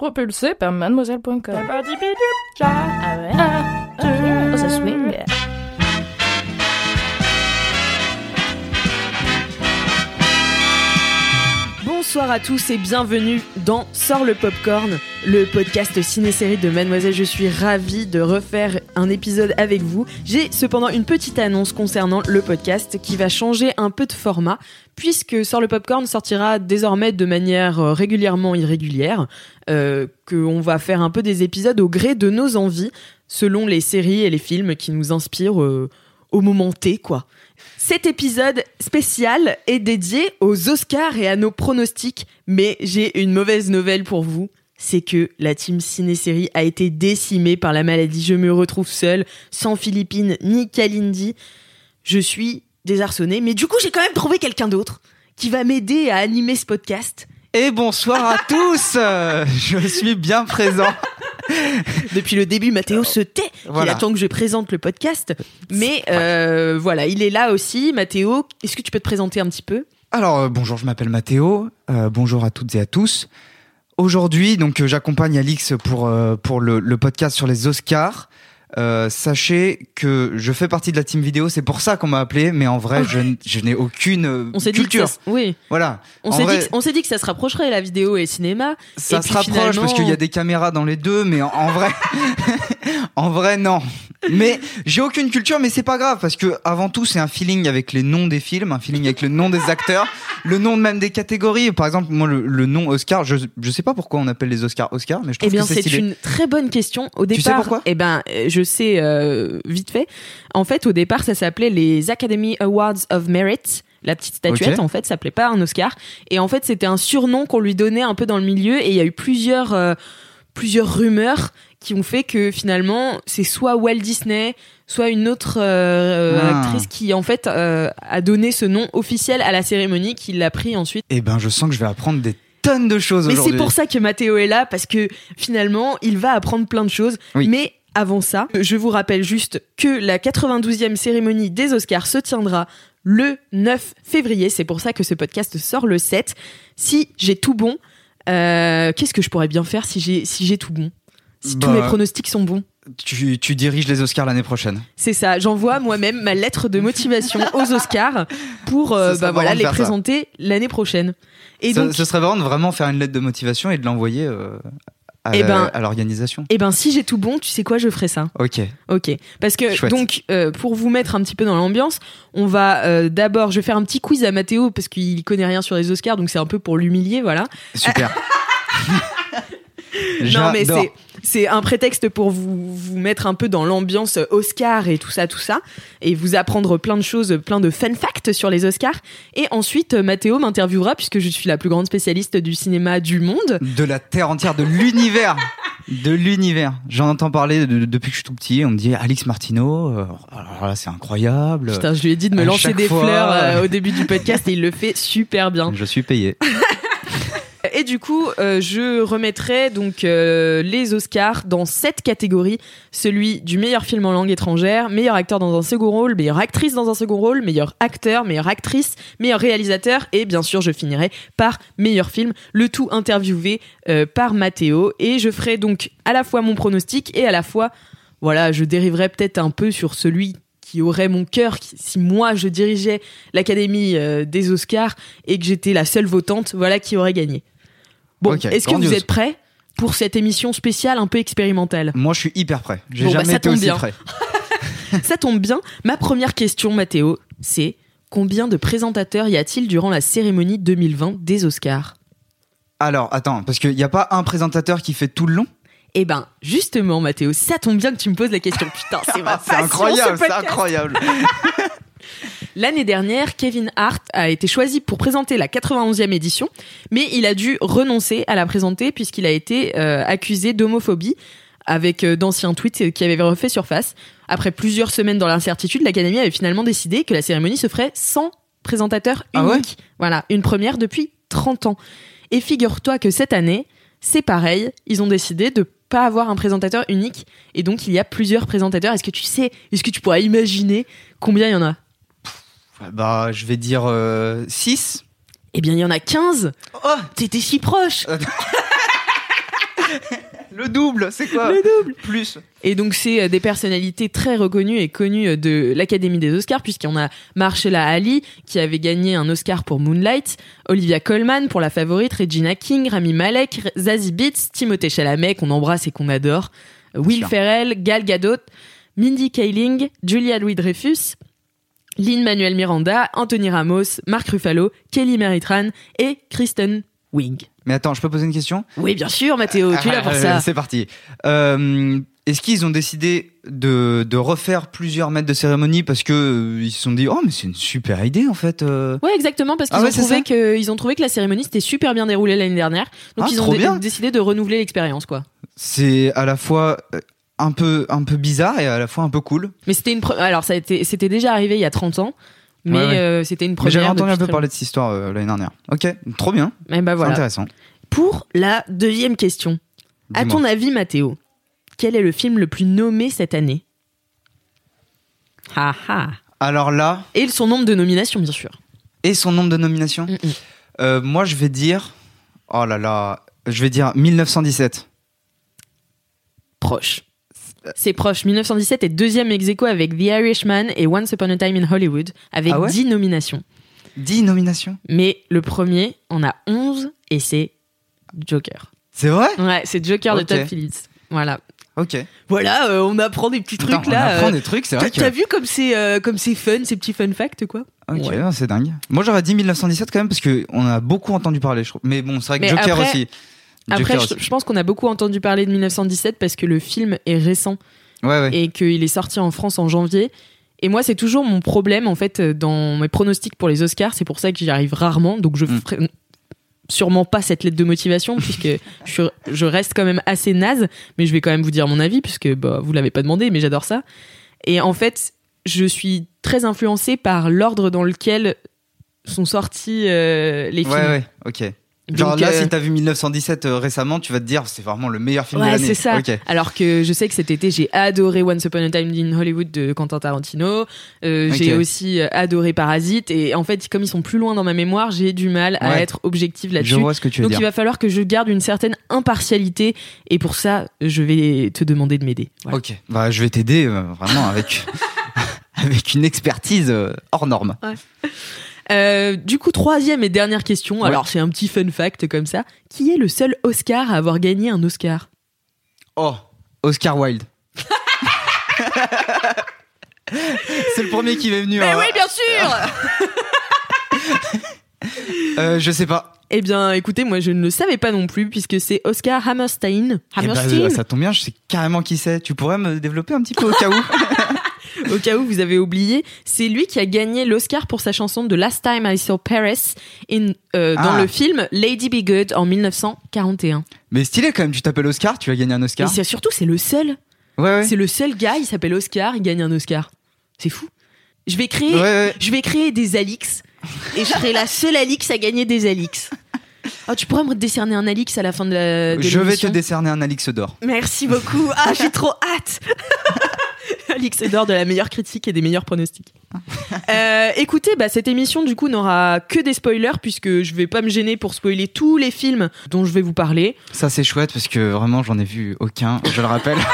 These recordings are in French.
Propulsé par mademoiselle.com. Bonsoir à tous et bienvenue dans Sort le Popcorn, le podcast ciné-série de Mademoiselle. Je suis ravie de refaire un épisode avec vous. J'ai cependant une petite annonce concernant le podcast qui va changer un peu de format puisque Sort le Popcorn sortira désormais de manière euh, régulièrement irrégulière, euh, qu'on va faire un peu des épisodes au gré de nos envies selon les séries et les films qui nous inspirent euh, au moment T, quoi. Cet épisode spécial est dédié aux Oscars et à nos pronostics, mais j'ai une mauvaise nouvelle pour vous. C'est que la team ciné-série a été décimée par la maladie. Je me retrouve seule, sans Philippine ni Kalindi. Je suis désarçonnée, mais du coup, j'ai quand même trouvé quelqu'un d'autre qui va m'aider à animer ce podcast. Et bonsoir à tous Je suis bien présent. Depuis le début, Mathéo se tait. Voilà. Il attend que je présente le podcast. Mais euh, voilà, il est là aussi. Mathéo, est-ce que tu peux te présenter un petit peu? Alors, euh, bonjour, je m'appelle Mathéo. Euh, bonjour à toutes et à tous. Aujourd'hui, donc, j'accompagne Alix pour, pour le, le podcast sur les Oscars. Euh, sachez que je fais partie de la team vidéo, c'est pour ça qu'on m'a appelé, mais en vrai, je, n- je n'ai aucune euh, On s'est dit que culture. ça, oui. Voilà. On s'est vrai, dit, que- dit ça se rapprocherait la vidéo et le cinéma. ça et se rapproche finalement- parce qu'il y a des caméras dans les deux, mais en, en vrai, en vrai, non. Mais j'ai aucune culture, mais c'est pas grave parce que avant tout, c'est un feeling avec les noms des films, un feeling avec le nom des acteurs, le nom même des catégories. Par exemple, moi, le, le nom Oscar, je, je sais pas pourquoi on appelle les Oscars Oscar, mais je Eh trouve bien, que c'est une très bonne question. Au Tu sais départ, pourquoi? eh ben, euh, je sais euh, vite fait. En fait, au départ, ça s'appelait les Academy Awards of Merit. La petite statuette, en fait, s'appelait pas un Oscar. Et en fait, c'était un surnom qu'on lui donnait un peu dans le milieu. Et il y a eu plusieurs, euh, plusieurs rumeurs qui ont fait que finalement, c'est soit Walt Disney, soit une autre euh, Ah. actrice qui, en fait, euh, a donné ce nom officiel à la cérémonie, qui l'a pris ensuite. Eh ben, je sens que je vais apprendre des tonnes de choses Mais c'est pour ça que Mathéo est là, parce que finalement, il va apprendre plein de choses. Oui. Mais avant ça, je vous rappelle juste que la 92e cérémonie des Oscars se tiendra le 9 février. C'est pour ça que ce podcast sort le 7. Si j'ai tout bon, euh, qu'est-ce que je pourrais bien faire si j'ai si j'ai tout bon? Si tous Bah. mes pronostics sont bons? Tu, tu diriges les Oscars l'année prochaine. c'est ça, j'envoie moi-même ma lettre de motivation aux Oscars pour euh, Ce bah, voilà, les présenter l'année prochaine. Et Ça- donc, ce serait marrant de vraiment faire une lettre de motivation et de l'envoyer euh, à, Eh ben- à l'organisation. eh ben, si j'ai tout bon, tu sais quoi, je ferai ça. Ok. Ok, parce que Chouette. donc euh, pour vous mettre un petit peu dans l'ambiance, on va euh, d'abord, je vais faire un petit quiz à Mathéo parce qu'il connaît rien sur les Oscars, donc c'est un peu pour l'humilier, voilà. Super. Non mais c'est c'est un prétexte pour vous vous mettre un peu dans l'ambiance Oscar et tout ça, tout ça, et vous apprendre plein de choses, plein de fun facts sur les Oscars. Et ensuite, Mathéo m'interviewera puisque je suis la plus grande spécialiste du cinéma du monde. de la terre entière, de l'univers, de l'univers. J'en entends parler de- depuis que je suis tout petit. On me dit Alix Martineau. euh, c'est incroyable. Putain, je lui ai dit de me à lancer des fois. fleurs euh, au début du podcast et il le fait super bien. Je suis payé. Et du coup, euh, je remettrai donc euh, les Oscars dans sept catégories celui du meilleur film en langue étrangère, meilleur acteur dans un second rôle, meilleure actrice dans un second rôle, meilleur acteur, meilleure actrice, meilleur réalisateur, et bien sûr, je finirai par meilleur film, le tout interviewé euh, par Mathéo. Et je ferai donc à la fois mon pronostic et à la fois, voilà, je dériverai peut-être un peu sur celui qui aurait mon cœur qui- si moi je dirigeais l'Académie euh, des Oscars et que j'étais la seule votante, voilà qui aurait gagné. Bon, est-ce que vous êtes prêts pour cette émission spéciale un peu expérimentale? Moi, je suis hyper prêt. J'ai Bon, bah, jamais ça été tombe aussi bien. prêt. Ça tombe bien. Ma première question, Mathéo, c'est combien de présentateurs y a-t-il durant la cérémonie 2020 des Oscars? Alors, attends, parce qu'il n'y a pas un présentateur qui fait tout le long? Eh ben, justement, Mathéo, ça tombe bien que tu me poses la question. Putain, c'est ma passion, incroyable, ce c'est incroyable. L'année dernière, Kevin Hart a été choisi pour présenter la 91e édition, mais il a dû renoncer à la présenter puisqu'il a été euh, accusé d'homophobie avec euh, d'anciens tweets qui avaient refait surface. Après plusieurs semaines dans l'incertitude, l'Académie avait finalement décidé que la cérémonie se ferait sans présentateur Ah ouais unique. voilà, une première depuis 30 ans. Et figure-toi que cette année, c'est pareil, ils ont décidé de pas avoir un présentateur unique et donc il y a plusieurs présentateurs. Est-ce que tu sais, est-ce que tu pourrais imaginer combien il y en a? Bah, je vais dire 6. Eh bien, il y en a 15. Oh, T'étais si proche. le double, c'est quoi Le double. Plus. Et donc c'est euh, des personnalités très reconnues et connues euh, de l'Académie des Oscars puisqu'on a Marcella Ali qui avait gagné un Oscar pour Moonlight, Olivia Colman pour La Favorite, Regina King, Rami Malek, Zazie Beetz, Timothée Chalamet qu'on embrasse et qu'on adore, Will. Ferrell, Gal Gadot, Mindy Kaling, Julia Louis-Dreyfus, Lin-Manuel Miranda, Anthony Ramos, Mark Ruffalo, Kelly Maritran et Kristen Wiig. Mais attends, je peux poser une question? Oui, bien sûr, Mathéo, tu es là pour ça. C'est parti. Euh, Est-ce qu'ils ont décidé de, de refaire plusieurs mètres de cérémonie parce que euh, ils se sont dit oh mais c'est une super idée en fait. euh. Ouais, exactement, parce qu'ils Ah ouais, ont trouvé que ils ont trouvé que la cérémonie s'était super bien déroulée l'année dernière. Donc Ah, ils ont dé- décidé de renouveler l'expérience, quoi. C'est à la fois euh, un peu un peu bizarre et à la fois un peu cool. Mais c'était une alors ça a été c'était déjà arrivé il y a 30 ans, mais Ouais, ouais. euh, c'était une première. J'avais entendu un peu parler de cette histoire euh, l'année dernière. Ok, trop bien. Et bah c'est voilà. intéressant. Pour la deuxième question, à ton avis, Mathéo, quel est le film le plus nommé cette année? Ah ah. Alors là, Et son nombre de nominations, bien sûr. et son nombre de nominations. Mm, mm. Euh, moi, je vais dire, oh là là, je vais dire 1917. Proche. C'est proche. 1917 est deuxième ex aequo avec The Irishman et Once Upon a Time in Hollywood, avec Ah ouais 10 nominations. 10 nominations. Mais le premier en a 11 et c'est Joker. C'est vrai? Ouais, c'est Joker de. Todd Phillips. Voilà. Ok. Voilà, euh, on apprend des petits trucs Attends, on là. apprend euh, des trucs, c'est T'as vrai que. t'as vu comme c'est euh, comme c'est fun, ces petits fun facts quoi? Ok, Ouais. c'est dingue. Moi, j'aurais dit 1917 quand même parce que on a beaucoup entendu parler, je trouve. Mais bon, c'est vrai que Mais Joker après- aussi. Après, je, pense qu'on a beaucoup entendu parler de 1917 parce que le film est récent Ouais, ouais. et qu'il est sorti en France en janvier. Et moi, c'est toujours mon problème en fait euh, dans mes pronostics pour les Oscars. C'est pour ça que j'y arrive rarement. Donc, je Mm. ferai sûrement pas cette lettre de motivation puisque je reste quand même assez naze. Mais je vais quand même vous dire mon avis puisque bah, vous l'avez pas demandé, mais j'adore ça. Et en fait, je suis très influencée par l'ordre dans lequel sont sortis euh, les films. Ouais, ouais, ok. Genre Donc, là, euh, si t'as vu 1917 euh, récemment, tu vas te dire c'est vraiment le meilleur film de Ouais, l'année. c'est ça. Alors que je sais que cet été, j'ai adoré Once Upon a Time in Hollywood de Quentin Tarantino. Euh. J'ai aussi adoré Parasite. Et en fait, comme ils sont plus loin dans ma mémoire, j'ai du mal à Ouais. être objective Je là-dessus. vois ce que tu veux Donc dire. il va falloir que je garde une certaine impartialité. Et pour ça, je vais te demander de m'aider. Voilà. Ok. Bah, je vais t'aider vraiment avec avec une expertise hors norme. Euh, du coup, troisième et dernière question. Ouais. Alors, c'est un petit fun fact comme ça. Qui est le seul Oscar à avoir gagné un Oscar? Oh, Oscar Wilde. c'est le premier qui m'est venu. Mais hein. oui, bien sûr Euh, je sais pas. Eh bien, écoutez, moi, je ne le savais pas non plus, puisque c'est Oscar Hammerstein. Eh ben, Hammerstein ça tombe bien, je sais carrément qui c'est. Tu pourrais me développer un petit peu au cas où? Au cas où vous avez oublié, c'est lui qui a gagné l'Oscar pour sa chanson de Last Time I Saw Paris in, euh, dans Ah. le film Lady Be Good en 1941. Mais stylé quand même, tu t'appelles Oscar, tu as gagné un Et Oscar. c'est surtout, c'est le seul. Ouais, ouais. C'est le seul gars, il s'appelle Oscar, il gagne un Oscar. C'est fou. Je vais créer, Ouais, ouais. je vais créer des Alix et je serai la seule Alix à gagner des Alix. Oh, tu pourrais me décerner un Alix à la fin de la. de Je vais te l'émission décerner un Alix d'or. Merci beaucoup. Ah, j'ai trop hâte. Alix d'or de la meilleure critique et des meilleurs pronostics. Euh, écoutez, bah, cette émission du coup n'aura que des spoilers puisque je vais pas me gêner pour spoiler tous les films dont je vais vous parler. Ça c'est chouette parce que vraiment j'en ai vu aucun, je le rappelle.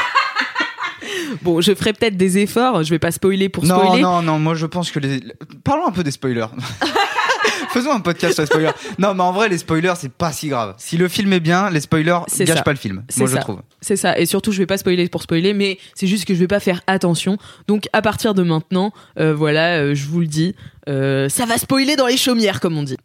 Bon, je ferai peut-être des efforts. Je vais pas spoiler pour non, spoiler. non, non, moi je pense que les. Parlons un peu des spoilers. Faisons un podcast sur les spoilers. Non, mais en vrai, les spoilers, c'est pas si grave. Si le film est bien, les spoilers C'est gâchent ça. pas le film. C'est Moi, je ça. trouve. C'est ça. Et surtout, je vais pas spoiler pour spoiler, mais c'est juste que je vais pas faire attention. Donc, à partir de maintenant, euh, voilà, euh, je vous le dis, euh, ça va spoiler dans les chaumières, comme on dit.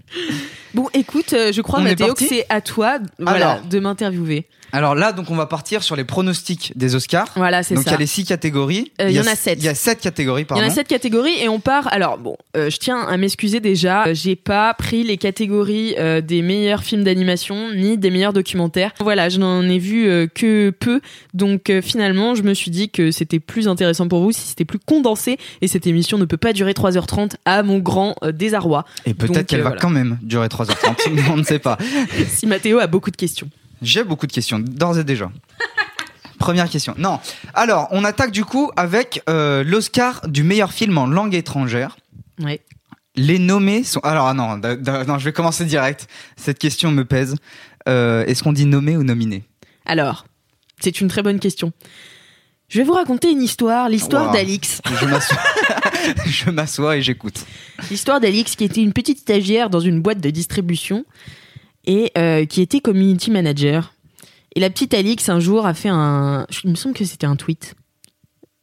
Bon, écoute, euh, je crois, On Mathéo, que c'est à toi voilà, Alors. de m'interviewer. Alors là, donc on va partir sur les pronostics des Oscars. Voilà, c'est Donc il y ça. a les six catégories. Euh, il y en a sept. Il y a sept catégories, Il y pardon. en a sept catégories et on part. Alors bon, euh, je tiens à m'excuser déjà. euh, J'ai pas pris les catégories des meilleurs films d'animation ni des meilleurs documentaires. Voilà, je n'en ai vu que peu. Donc finalement, je me suis dit que c'était plus intéressant pour vous si c'était plus condensé. Et cette émission ne peut pas durer 3h30 à mon grand désarroi. Et peut-être qu'elle va voilà. quand même durer 3h30, on ne sait pas. Si Mathéo a beaucoup de questions. J'ai beaucoup de questions, d'ores et déjà. Première question. Non. Alors, on attaque du coup avec euh, l'Oscar du meilleur film en langue étrangère. Ouais. Les nommés sont. Alors, ah non, non, je vais commencer direct. Cette question me pèse. Euh, Est-ce qu'on dit nommé ou nominé? Alors, c'est une très bonne question. Je vais vous raconter une histoire, l'histoire Wow. d'Alix. Je m'assois. je m'assois et j'écoute. L'histoire d'Alix qui était une petite stagiaire dans une boîte de distribution et euh, qui était community manager. Et la petite Alix un jour a fait un, il me semble que c'était un tweet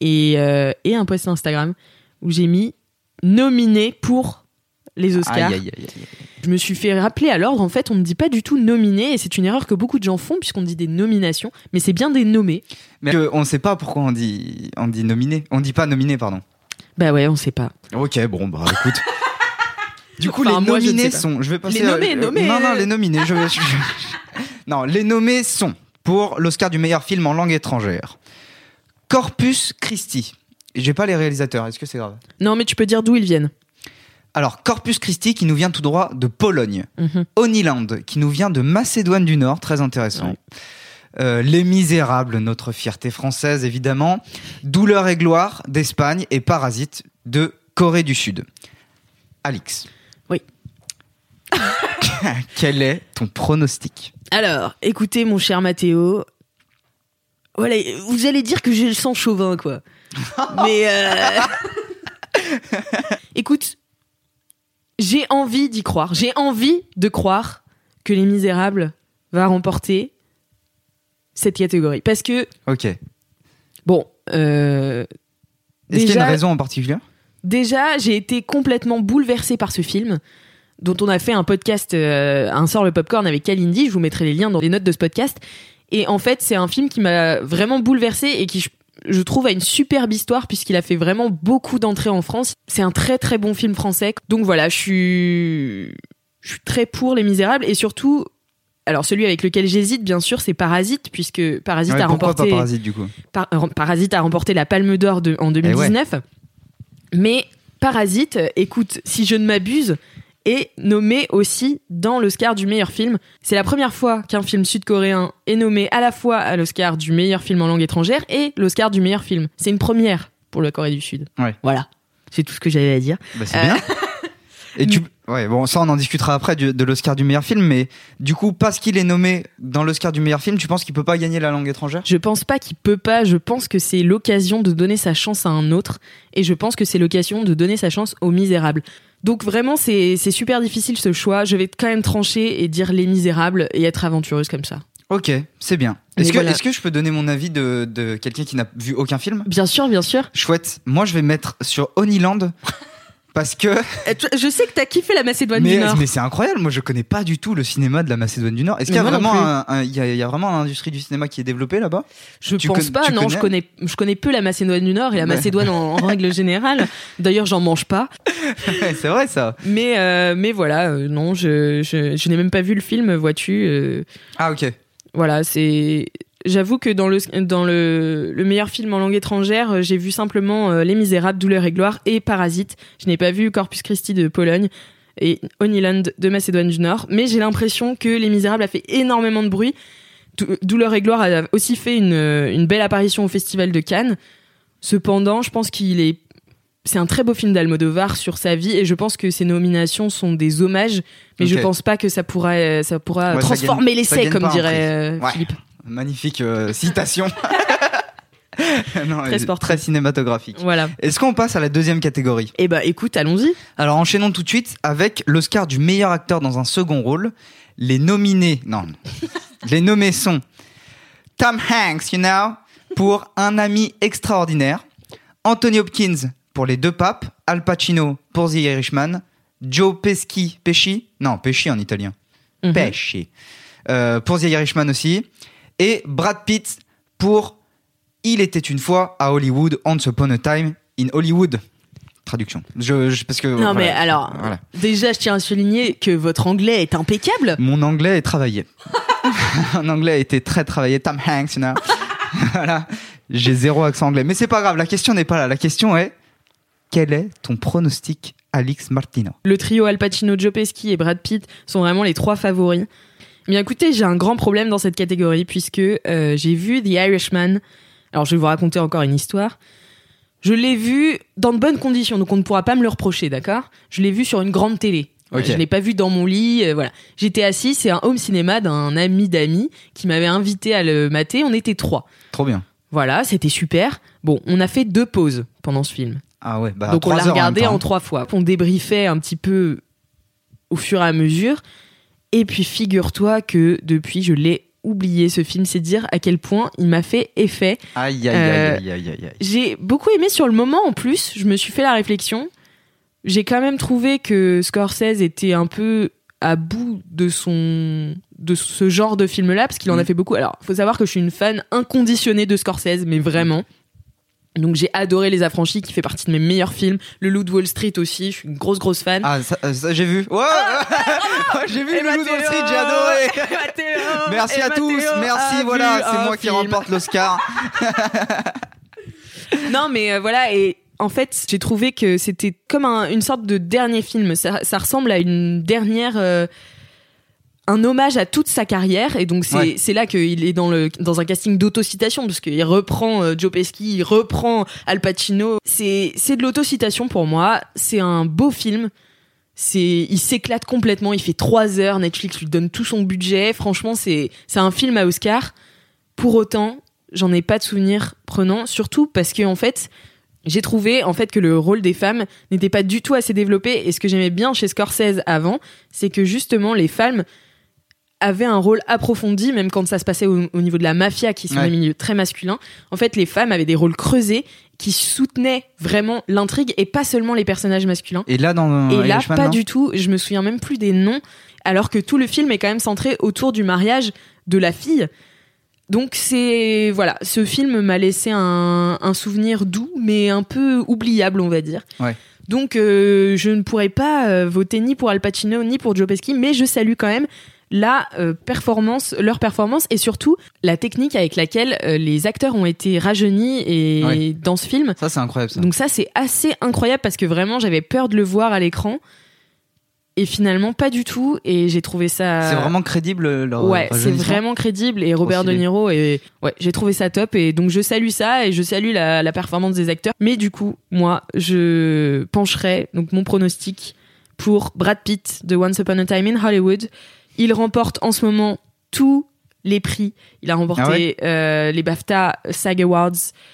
et, euh, et un post Instagram où j'ai mis nominé pour les Oscars. Aïe, aïe, aïe, aïe. Je me suis fait rappeler à l'ordre, en fait, on ne dit pas du tout nominé, et c'est une erreur que beaucoup de gens font, puisqu'on dit des nominations, mais c'est bien des nommés. Mais euh, on ne sait pas pourquoi on dit, on dit nominé. On dit pas nominé, pardon. Bah ouais, on sait pas. Ok, bon, bah écoute. Du coup, Enfin, les moi, je ne nominés sont. Je vais passer. Les nommés, euh, nommés. Non, non, les nominés. Je, vais- je- je- non, les nommés sont pour l'Oscar du meilleur film en langue étrangère. Corpus Christi. J'ai pas les réalisateurs. Est-ce que c'est grave? Non, mais tu peux dire d'où ils viennent. Alors, Corpus Christi qui nous vient tout droit de Pologne. Mhm. Oniland qui nous vient de Macédoine du Nord, très intéressant. Ouais. Euh, Les Misérables, notre fierté française évidemment. Douleur et gloire d'Espagne et Parasite de Corée du Sud. Alix. Oui. Quel est ton pronostic? Alors, écoutez, mon cher Mathéo. Voilà, vous allez dire que j'ai le sang chauvin, quoi. Mais. euh, Écoute, j'ai envie d'y croire. J'ai envie de croire que Les Misérables va remporter cette catégorie. Parce que, Ok. Est-ce bon. euh, qu'il y a une raison en particulier? Déjà, j'ai été complètement bouleversée par ce film, dont on a fait un podcast, euh, un sort le popcorn avec Kalindi. Je vous mettrai les liens dans les notes de ce podcast. Et en fait, c'est un film qui m'a vraiment bouleversée et qui, je, je trouve, a une superbe histoire puisqu'il a fait vraiment beaucoup d'entrées en France. C'est un très très bon film français. Donc voilà, je suis, je suis très pour Les Misérables et surtout. Alors celui avec lequel j'hésite bien sûr c'est Parasite puisque Parasite Ouais, a remporté pas Parasite du coup par- euh, Parasite a remporté la Palme d'Or de- en 2019. Mais Parasite, écoute, si je ne m'abuse, est nommé aussi dans l'Oscar du meilleur film. C'est la première fois qu'un film sud-coréen est nommé à la fois à l'Oscar du meilleur film en langue étrangère et l'Oscar du meilleur film. C'est une première pour la Corée du Sud. Ouais. Voilà. C'est tout ce que j'avais à dire. Bah, c'est Euh. bien. Et tu... Ouais, bon, ça on en discutera après du- de l'Oscar du meilleur film, mais du coup, parce qu'il est nommé dans l'Oscar du meilleur film, tu penses qu'il peut pas gagner la langue étrangère? Je pense pas qu'il peut pas, je pense que c'est l'occasion de donner sa chance à un autre, et je pense que c'est l'occasion de donner sa chance aux misérables. Donc vraiment, c'est super difficile ce choix. Je vais quand même trancher et dire les misérables et être aventureuse comme ça. Ok, c'est bien. Mais Est-ce que, voilà. est-ce que je peux donner mon avis de, de quelqu'un qui n'a vu aucun film? Bien sûr, bien sûr. Chouette. Moi, je vais mettre sur Honeyland parce que. Je sais que t'as kiffé la Macédoine mais du Nord. mais c'est incroyable. Moi, je connais pas du tout le cinéma de la Macédoine du Nord. Est-ce qu'il y un, y a, y a vraiment une industrie du cinéma qui est développée là-bas? Je tu pense pas, non, je connais connais, je connais peu la Macédoine du Nord et la Ouais. Macédoine en, en règle générale. D'ailleurs, j'en mange pas. C'est vrai ça. Mais, euh, mais voilà, euh, non, je, je, je n'ai même pas vu le film, vois-tu. euh, Ah ok. Voilà, c'est. J'avoue que dans le dans le, le meilleur film en langue étrangère, euh, j'ai vu simplement euh, Les Misérables, Douleur et gloire et Parasite. Je n'ai pas vu Corpus Christi de Pologne et Honeyland de Macédoine du Nord, mais j'ai l'impression que Les Misérables a fait énormément de bruit. Dou- Douleur et gloire a aussi fait une, une belle apparition au Festival de Cannes. Cependant, je pense qu'il est c'est un très beau film d'Almodovar sur sa vie et je pense que ses nominations sont des hommages, mais je Ok. pense pas que ça pourra euh, ça pourra Ouais, transformer l'essai comme dirait euh, Ouais. Philippe. Magnifique euh, citation. Non, Très sportif. très cinématographique. Voilà. Est-ce qu'on passe à la deuxième catégorie? Eh bah écoute, allons-y. Alors enchaînons tout de suite avec l'Oscar du meilleur acteur dans un second rôle. Les nominés, non, les nommés sont Tom Hanks, you know, pour Un ami extraordinaire, Anthony Hopkins pour Les Deux Papes, Al Pacino pour The Irishman, Joe Pesci, Pesci? Non, Pesci en italien. Mhm. Pesci. Euh, pour The Irishman aussi. Et Brad Pitt pour Il était une fois à Hollywood, Once Upon a Time in Hollywood. Traduction. Je, je- parce que, Non, voilà. mais alors, Voilà. déjà, je tiens à souligner que votre anglais est impeccable. Mon anglais est travaillé. Mon anglais a été très travaillé. Tom Hanks, you know. voilà. J'ai zéro accent anglais. Mais c'est pas grave, la question n'est pas là. La question est quel est ton pronostic, Alix Martino? Le trio Al Pacino, Joe Pesci et Brad Pitt sont vraiment les trois favoris. Bien écoutez, j'ai un grand problème dans cette catégorie puisque euh, j'ai vu The Irishman. Alors je vais vous raconter encore une histoire. Je l'ai vu dans de bonnes conditions, donc on ne pourra pas me le reprocher, d'accord? Je l'ai vu sur une grande télé. Ok. Je l'ai pas vu dans mon lit, euh, voilà. J'étais assis, c'est un home cinéma d'un ami d'amis qui m'avait invité à le mater. On était trois. Trop bien. Voilà, c'était super. Bon, on a fait deux pauses pendant ce film. Ah ouais, bah Donc on l'a regardé en, temps. trois fois. On débriefait un petit peu au fur et à mesure. Et puis figure-toi que depuis, je l'ai oublié ce film. C'est dire à quel point il m'a fait effet. Aïe, aïe, Euh, aïe, aïe, aïe, aïe. J'ai beaucoup aimé sur le moment en plus. Je me suis fait la réflexion. J'ai quand même trouvé que Scorsese était un peu à bout de son de ce genre de film là parce qu'il en a Mm. fait beaucoup. Alors, faut savoir que je suis une fan inconditionnée de Scorsese, mais vraiment. Donc j'ai adoré Les Affranchis, qui fait partie de mes meilleurs films. Le Loup de Wall Street aussi, je suis une grosse grosse fan. Ah, ça, euh, ça, j'ai vu. Ouais, j'ai vu le Loup de Wall Street, j'ai adoré. Mathéo Merci à tous, merci, voilà, c'est moi qui remporte l'Oscar. Non, mais euh, voilà, et en fait, j'ai trouvé que c'était comme un- une sorte de dernier film. Ça, ça ressemble à une dernière. euh, un hommage à toute sa carrière et donc c'est Ouais. c'est là qu'il est dans le dans un casting d'autocitation parce qu'il reprend euh, Joe Pesci, il reprend Al Pacino. C'est c'est de l'autocitation pour moi. C'est un beau film. C'est il s'éclate complètement. Il fait trois heures. Netflix lui donne tout son budget. Franchement, c'est c'est un film à Oscar. Pour autant, j'en ai pas de souvenir prenant, surtout parce que en fait, j'ai trouvé en fait que le rôle des femmes n'était pas du tout assez développé. Et ce que j'aimais bien chez Scorsese avant, c'est que justement les femmes avaient un rôle approfondi, même quand ça se passait au, au niveau de la mafia, qui sont Ouais. des milieux très masculins. En fait, les femmes avaient des rôles creusés qui soutenaient vraiment l'intrigue et pas seulement les personnages masculins. Et là, dans Et là, pas du tout. Je me souviens même plus des noms, alors que tout le film est quand même centré autour du mariage de la fille. Donc c'est voilà, ce film m'a laissé un, un souvenir doux, mais un peu oubliable, on va dire. Ouais. Donc euh, je ne pourrais pas euh, voter ni pour Al Pacino ni pour Joe Pesci, mais je salue quand même la euh, performance, leur performance et surtout la technique avec laquelle euh, les acteurs ont été rajeunis et Ouais. dans ce film. Ça, c'est incroyable, ça. Donc ça, c'est assez incroyable parce que vraiment, j'avais peur de le voir à l'écran. Et finalement, pas du tout. Et j'ai trouvé ça... C'est vraiment crédible, leur Ouais, c'est vraiment crédible. Et Robert De. Niro, et ouais, j'ai trouvé ça top. Et donc, je salue ça et je salue la, la performance des acteurs. Mais du coup, moi, je pencherai, donc mon pronostic, pour Brad Pitt de Once Upon a Time in Hollywood. Il remporte en ce moment tous les prix. Il a remporté Ah ouais euh, les BAFTA SAG Awards.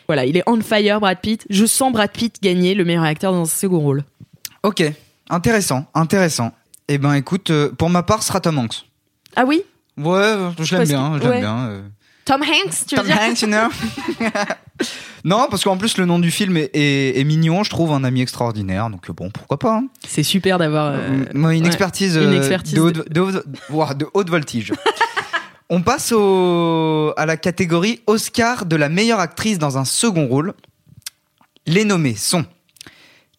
Voilà, il est on fire, Brad Pitt. Je sens Brad Pitt gagner le meilleur acteur dans un second rôle. Ok, intéressant, intéressant. Eh ben, écoute, euh, pour ma part, ce sera Tom Hanks. Ah oui? Ouais, je l'aime bien, que- je l'aime ouais. bien. euh. Tom Hanks, tu veux Tom dire Hanks, you know Non, parce qu'en plus, le nom du film est, est- est mignon, je trouve un ami extraordinaire, donc euh, bon, pourquoi pas. hein. C'est super d'avoir. euh, une ouais, expertise, une expertise de, haute, de haute- de haute voltige. On passe au, à la catégorie Oscar de la meilleure actrice dans un second rôle. Les nommés sont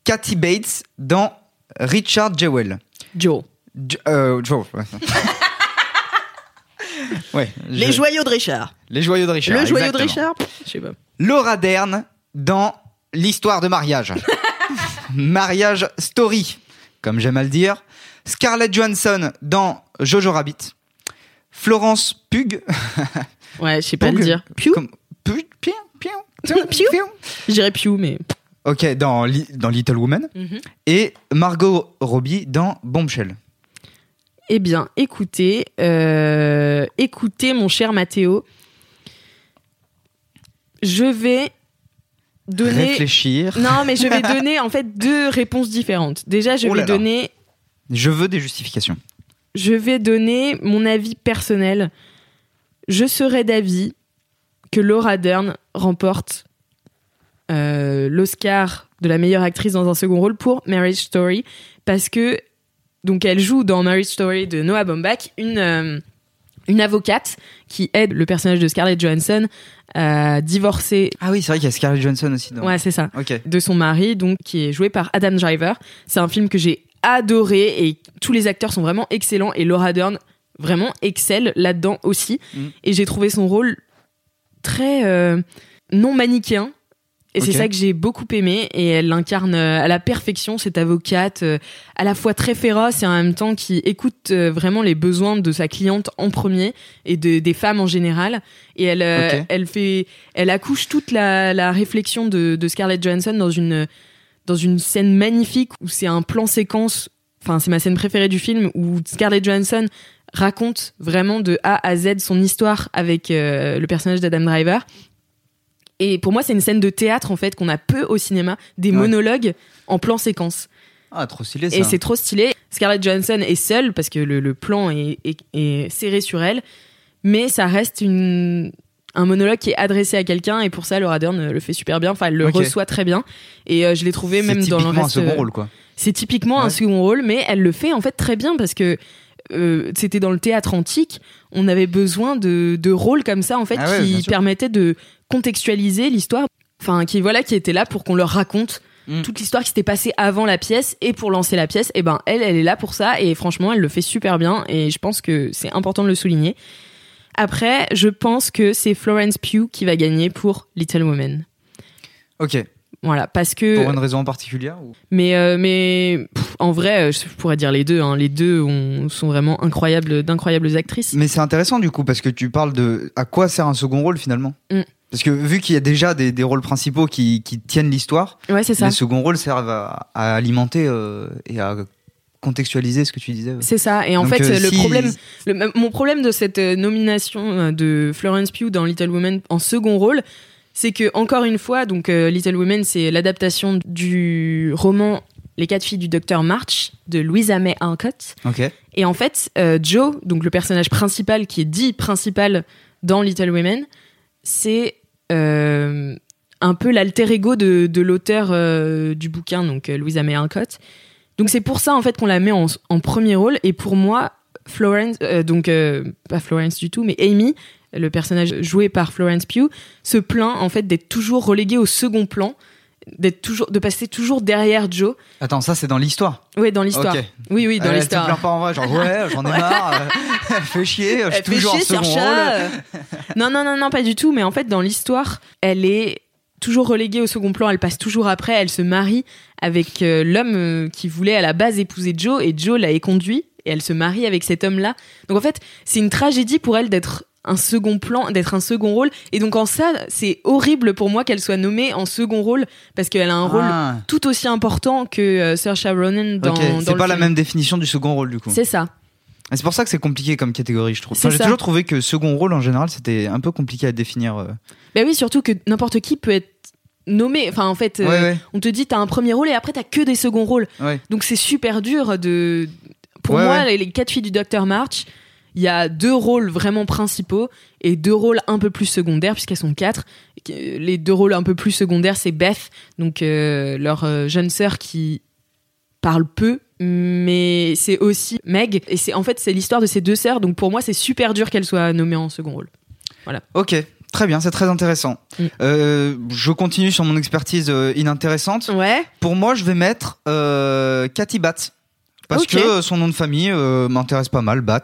Kathy Bates dans Richard Jewell. Joe. Jo- euh, Joe, ouais. Les je- joyaux de Richard. les joyaux de Richard. Le joyau de exactement. Richard Je sais pas. Laura Dern dans l'histoire de mariage. mariage Story, comme j'aime à le dire. Scarlett Johansson dans Jojo Rabbit. Florence Pugh. Ouais, je sais pas le dire. Pew Comme- Pugh, Pugh, Pew. Pugh. Je dirais Pew, mais. Ok, dans, Li- dans Little Woman. Et Margot Robbie dans Bombshell. Eh bien, écoutez, euh, écoutez, mon cher Mathéo. Je vais donner. Réfléchir. Non, mais je vais donner en fait deux réponses différentes. Déjà, je Oh vais là. donner, Je veux des justifications. je vais donner mon avis personnel. Je serais d'avis que Laura Dern remporte euh, l'Oscar de la meilleure actrice dans un second rôle pour Marriage Story parce que Donc elle joue dans Marriage Story de Noah Baumbach une euh, une avocate qui aide le personnage de Scarlett Johansson à divorcer. Ah oui, c'est vrai qu'il y a Scarlett Johansson aussi. Dans... Ouais, c'est ça. De son mari, donc qui est joué par Adam Driver. C'est un film que j'ai adoré et tous les acteurs sont vraiment excellents et Laura Dern vraiment excelle là-dedans aussi. Mm. Et j'ai trouvé son rôle très euh, non manichéen. Et c'est ça que j'ai beaucoup aimé. Et elle l'incarne euh, à la perfection, cette avocate, euh, à la fois très féroce et en même temps qui écoute euh, vraiment les besoins de sa cliente en premier et de, des femmes en général. Et elle, elle fait, elle accouche toute la, la réflexion de, de Scarlett Johansson dans une, dans une scène magnifique où c'est un plan séquence. Enfin, c'est ma scène préférée du film où Scarlett Johansson raconte vraiment de A à Z son histoire avec euh, le personnage d'Adam Driver. Et pour moi, c'est une scène de théâtre en fait qu'on a peu au cinéma, des Ouais. monologues en plan séquence. Ah, trop stylé ça. Et c'est trop stylé. Scarlett Johansson est seule parce que le, le plan est, est- est serré sur elle, mais ça reste une, un monologue qui est adressé à quelqu'un et pour ça, Laura Dern le fait super bien. Enfin, elle le reçoit très bien. Et euh, je l'ai trouvé C'est même dans le typiquement reste. un second euh, rôle quoi. c'est typiquement un second rôle, mais elle le fait en fait très bien parce que euh, c'était dans le théâtre antique. On avait besoin de, de rôles comme ça en fait Ah ouais, qui permettaient de contextualiser l'histoire. Enfin, qui voilà, qui étaient là pour qu'on leur raconte Mm. toute l'histoire qui s'était passée avant la pièce et pour lancer la pièce. Et ben elle, elle est là pour ça et franchement, elle le fait super bien et je pense que c'est important de le souligner. Après, je pense que c'est Florence Pugh qui va gagner pour Little Women. Ok. Voilà, parce que Pour une raison en particulier ou... mais, euh, mais pff, en vrai, euh, je pourrais dire les deux. hein. Les deux ont- sont vraiment incroyables, d'incroyables actrices. Mais c'est intéressant du coup parce que tu parles de à quoi sert un second rôle finalement? Mm. Parce que vu qu'il y a déjà des, des rôles principaux qui, qui tiennent l'histoire, Ouais, c'est ça. les seconds rôles servent à, à alimenter euh, et à contextualiser ce que tu disais. C'est ça. Et en Donc, fait, euh, le si- problème, le- mon problème de cette nomination de Florence Pugh dans Little Women en second rôle, c'est que encore une fois, donc euh, Little Women, c'est l'adaptation du roman Les quatre filles du docteur March de Louisa May Alcott. Ok. Et en fait, euh, Joe, donc le personnage principal qui est dit principal dans Little Women, c'est euh, un peu l'alter ego de, de l'auteur du bouquin, donc Louisa May Alcott. Donc c'est pour ça en fait qu'on la met en, en premier rôle. Et pour moi, Florence, donc pas Florence du tout, mais Amy, le personnage joué par Florence Pugh, se plaint en fait d'être toujours reléguée au second plan, d'être toujours, de passer toujours derrière Joe. Attends, ça c'est dans l'histoire. Oui, dans l'histoire. Oui, oui, dans Euh, l'histoire. Te plains pas en vrai, genre ouais, j'en ai marre, euh, fais chier, je suis Elle fait toujours en chier, second rôle. Non, non, non, non, pas du tout. Mais en fait, dans l'histoire, elle est toujours reléguée au second plan. Elle passe toujours après. Elle se marie avec euh, l'homme qui voulait à la base épouser Joe et Joe l'a éconduit et elle se marie avec cet homme-là. Donc en fait, c'est une tragédie pour elle d'être un second plan, d'être un second rôle. Et donc en ça, c'est horrible pour moi qu'elle soit nommée en second rôle parce qu'elle a un rôle Ah, tout aussi important que euh, Saoirse Ronan dans, ok, dans c'est pas la même définition du second rôle du coup. C'est ça. C'est pour ça que c'est compliqué comme catégorie, je trouve. Enfin, J'ai toujours trouvé que second rôle en général c'était un peu compliqué à définir. euh. Bah oui, surtout que n'importe qui peut être nommé. Enfin, en fait, euh, Ouais, on te dit t'as un premier rôle et après t'as que des seconds rôles. ouais. Donc c'est super dur de. Pour moi, les quatre filles du Dr March, il y a deux rôles vraiment principaux et deux rôles un peu plus secondaires puisqu'elles sont quatre. Les deux rôles un peu plus secondaires, c'est Beth, donc euh, leur euh, jeune sœur qui parle peu. Mais c'est aussi Meg et c'est en fait c'est l'histoire de ces deux sœurs donc pour moi c'est super dur qu'elles soient nommées en second rôle. Ok, très bien, c'est très intéressant. Mm. Euh, je continue sur mon expertise euh, inintéressante. Ouais. Pour moi, je vais mettre euh, Cathy Bat. Parce que euh, son nom de famille euh, m'intéresse pas mal, Bat.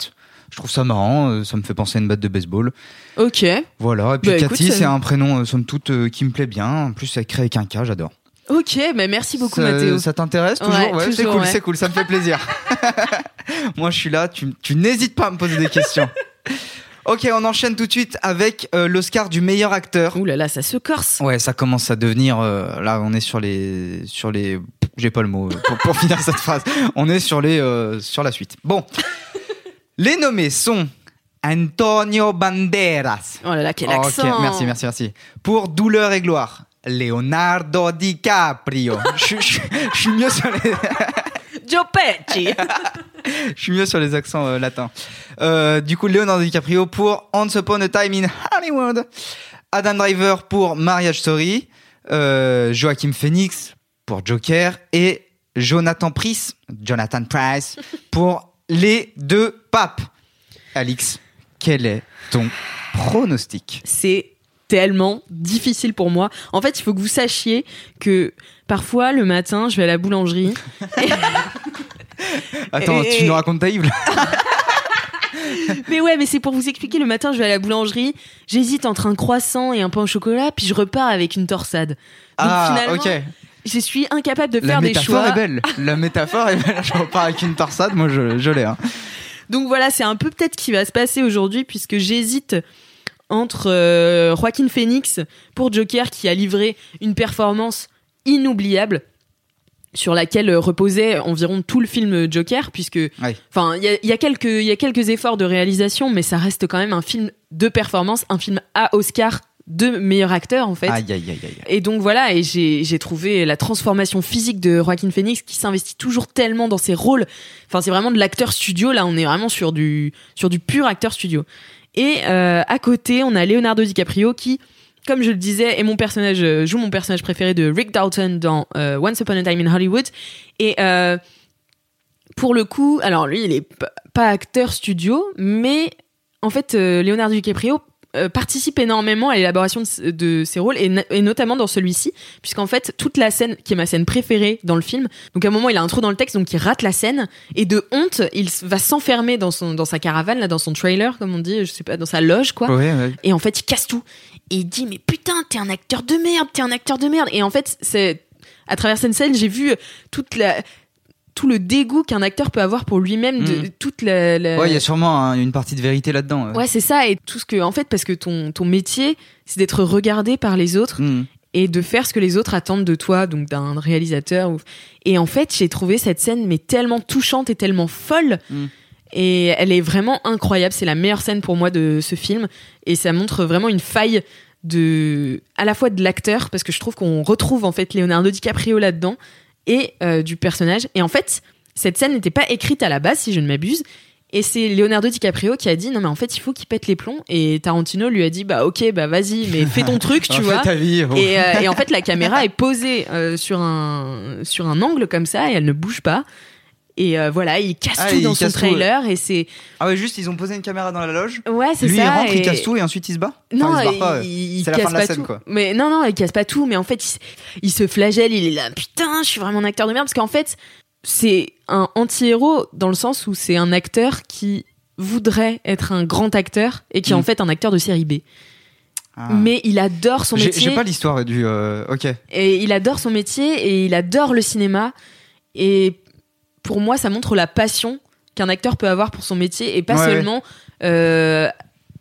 Je trouve ça marrant, euh, ça me fait penser à une batte de baseball. Ok. Voilà, et puis Bah, Cathy, c'est un prénom, euh, somme toute, euh, qui me plaît bien. En plus, c'est écrit avec un K, j'adore. Ok, mais merci beaucoup ça, Mathéo. Ça t'intéresse toujours? Ouais, Ouais, c'est cool, ouais. c'est cool, ça me fait plaisir. Moi, je suis là, tu, tu n'hésites pas à me poser des questions. ok, on enchaîne tout de suite avec euh, l'Oscar du meilleur acteur. Ouh là là, ça se corse. Ouais, ça commence à devenir. euh, là, on est sur les, sur les. J'ai pas le mot euh, pour, pour finir cette phrase. On est sur les, sur la suite. Bon, les nommés sont Antonio Banderas. Oh là là, quel Ok, accent. merci, merci, merci. Pour Douleur et gloire, Leonardo DiCaprio. je, je- je suis mieux sur les. Joe Pesci. Je suis mieux sur les accents euh, latins. Euh, du coup, Leonardo DiCaprio pour Once Upon a Time in Hollywood. Adam Driver pour Marriage Story. Euh, Joachim Phoenix pour Joker. Et Jonathan Price, Jonathan Price, pour les deux papes. Alix, quel est ton pronostic? C'est tellement difficile pour moi. En fait, il faut que vous sachiez que parfois le matin, je vais à la boulangerie. Attends, Et- tu nous racontes ta Yves mais ouais, mais c'est pour vous expliquer. Le matin, je vais à la boulangerie. J'hésite entre un croissant et un pain au chocolat, puis je repars avec une torsade. Donc Ah, finalement, ok. Je suis incapable de La faire des métaphore choix. est belle. La métaphore est belle. Je repars avec une torsade, moi je, je l'ai. hein. Donc voilà, c'est un peu peut-être ce qui va se passer aujourd'hui, puisque j'hésite entre euh, Joaquin Phoenix pour Joker, qui a livré une performance inoubliable sur laquelle euh, reposait environ tout le film Joker, puisque enfin il y a, il y a quelques il y a quelques efforts de réalisation, mais ça reste quand même un film de performance, un film à Oscar de meilleur acteur en fait. Aïe, aïe, aïe, aïe. Et donc voilà, et j'ai trouvé la transformation physique de Joaquin Phoenix qui s'investit toujours tellement dans ses rôles. Enfin, c'est vraiment de l'acteur studio. Là, on est vraiment sur du sur du pur acteur studio. Et euh, à côté, on a Leonardo DiCaprio qui, comme je le disais, est mon personnage euh, joue mon personnage préféré de Rick Dalton dans euh, Once Upon a Time in Hollywood. Et euh, pour le coup, alors lui, il est pas acteur studio, mais en fait, Leonardo DiCaprio euh, participe énormément à l'élaboration de, ses rôles et, notamment dans celui-ci puisqu'en fait toute la scène qui est ma scène préférée dans le film donc à un moment il a un trou dans le texte donc il rate la scène et de honte il va s'enfermer dans son dans sa caravane là dans son trailer comme on dit je sais pas dans sa loge quoi Ouais, ouais. et en fait, il casse tout. Et il dit, mais putain, t'es un acteur de merde, t'es un acteur de merde. Et en fait, c'est à travers cette scène, j'ai vu toute la tout le dégoût qu'un acteur peut avoir pour lui-même de Mhm. toute la, la- Ouais, il y a sûrement un- une partie de vérité là-dedans. ouais. Ouais, c'est ça et tout ce que en fait parce que ton ton métier, c'est d'être regardé par les autres Hmm. et de faire ce que les autres attendent de toi, donc d'un réalisateur. ou- Et en fait, j'ai trouvé cette scène mais tellement touchante et tellement folle. Mm. Et elle est vraiment incroyable. C'est la meilleure scène pour moi de ce film. Et ça montre vraiment une faille de, à la fois de l'acteur, parce que je trouve qu'on retrouve en fait Leonardo DiCaprio là-dedans, et euh, du personnage. Et en fait, cette scène n'était pas écrite à la base, si je ne m'abuse. Et c'est Leonardo DiCaprio qui a dit non mais en fait il faut qu'il pète les plombs et Tarantino lui a dit bah ok bah vas-y mais fais ton truc tu vois ta vie. oh. et, euh, et en fait, la caméra est posée euh, sur un sur un angle comme ça et elle ne bouge pas. Et euh, voilà, il casse Ah, tout dans son tout, trailer et c'est Ah ouais, juste ils ont posé une caméra dans la loge. ouais, c'est Lui ça. il rentre, et... il casse tout et ensuite il se bat. Non, Enfin, il se barre pas. il, la fin de la pas scène, tout. quoi. Mais non, non, il casse pas tout. Mais en fait, il, se flagelle. Il est là, putain, je suis vraiment un acteur de merde. Parce qu'en fait, c'est un anti-héros dans le sens où c'est un acteur qui voudrait être un grand acteur et qui est Mm. en fait un acteur de série B. Ah. Mais il adore son métier. j'ai pas l'histoire du. euh, Ok. Et il adore son métier et il adore le cinéma. Et pour moi, ça montre la passion qu'un acteur peut avoir pour son métier et pas Ouais, seulement euh,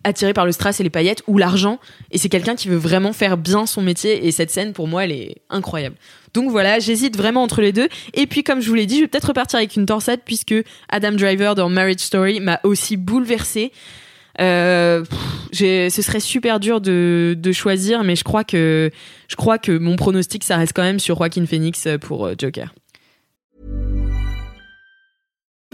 attiré par le strass et les paillettes ou l'argent. Et c'est quelqu'un qui veut vraiment faire bien son métier. Et cette scène, pour moi, elle est incroyable. Donc voilà, j'hésite vraiment entre les deux. Et puis, comme je vous l'ai dit, je vais peut-être repartir avec une torsade puisque Adam Driver dans Marriage Story m'a aussi bouleversée. Euh, pff, ce serait super dur de, de choisir, mais je crois que je crois que mon pronostic ça reste quand même sur Joaquin Phoenix pour euh, Joker.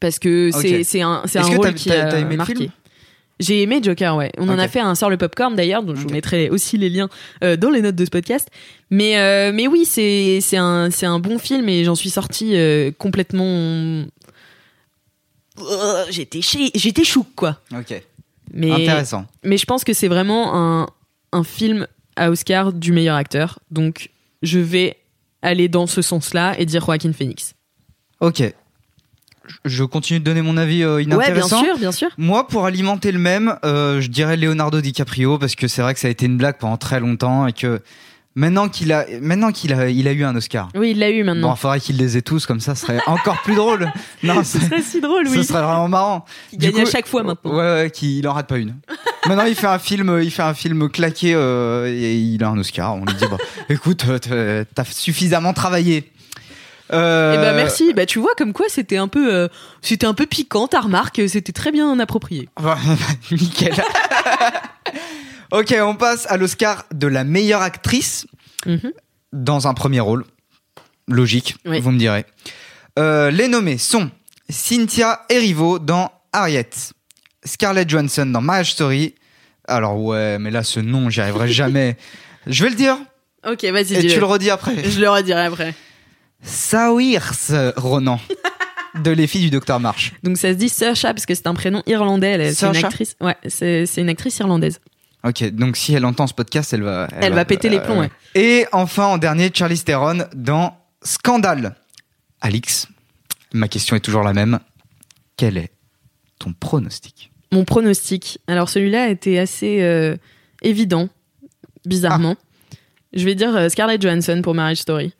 Parce que c'est Ok. c'est un c'est un Est-ce que rôle qui a aimé marqué. J'ai aimé Joker, ouais. On en a fait un sort le popcorn d'ailleurs, donc je vous mettrai aussi les liens euh, dans les notes de ce podcast. Mais euh, mais oui, c'est c'est un c'est un bon film et j'en suis sortie euh, complètement. J'étais j'étais chou quoi. Ok. Mais Intéressant. mais je pense que c'est vraiment un, un film à Oscar du meilleur acteur. Donc, je vais aller dans ce sens-là et dire Joaquin Phoenix. Ok. Je- continue de donner mon avis euh, Ouais, bien inintéressant. sûr, bien sûr. Moi, pour alimenter le même, euh, je dirais Leonardo DiCaprio parce que c'est vrai que ça a été une blague pendant très longtemps et que maintenant qu'il a, maintenant qu'il a, il a eu un Oscar. Oui, il l'a eu Bon, maintenant. il faudrait qu'il les ait tous comme ça, ce serait encore plus drôle. Non, Ce c'est- serait si drôle, ce oui. serait vraiment marrant. Il gagne à chaque fois maintenant. Ouais, ouais, qu'il en rate pas une. Maintenant, il fait un film, il fait un film claqué euh, et il a un Oscar. On lui dit, bah, écoute, euh, t'as suffisamment travaillé. Euh, Eh ben merci. Bah tu vois comme quoi c'était un peu, euh, c'était un peu piquant. Ta remarque, c'était très bien approprié. bah, Nickel. ok, on passe à l'Oscar de la meilleure actrice Mhm. dans un premier rôle. Logique, Oui. vous me direz. Euh, les nommés sont Cynthia Erivo dans Harriet, Scarlett Johansson dans Marriage Story. Alors ouais, mais là ce nom, j'y arriverai jamais. Je vais le dire Ok, vas-y. et tu le redis après. Je le redirai après. Saoirse Ronan de Les filles du docteur March. Donc ça se dit Saoirse parce que c'est un prénom irlandais. Elle, c'est une Saoirse actrice. Ouais, c'est c'est une actrice irlandaise. Ok, donc si elle entend ce podcast, elle va. Elle va péter les plombs, ouais. Et enfin, en dernier, Charlie Theron dans Scandale. Alix, ma question est toujours la même. Quel est ton pronostic? Mon pronostic. Alors celui-là était assez euh, évident, bizarrement. Je vais dire euh, Scarlett Johansson pour Marriage Story.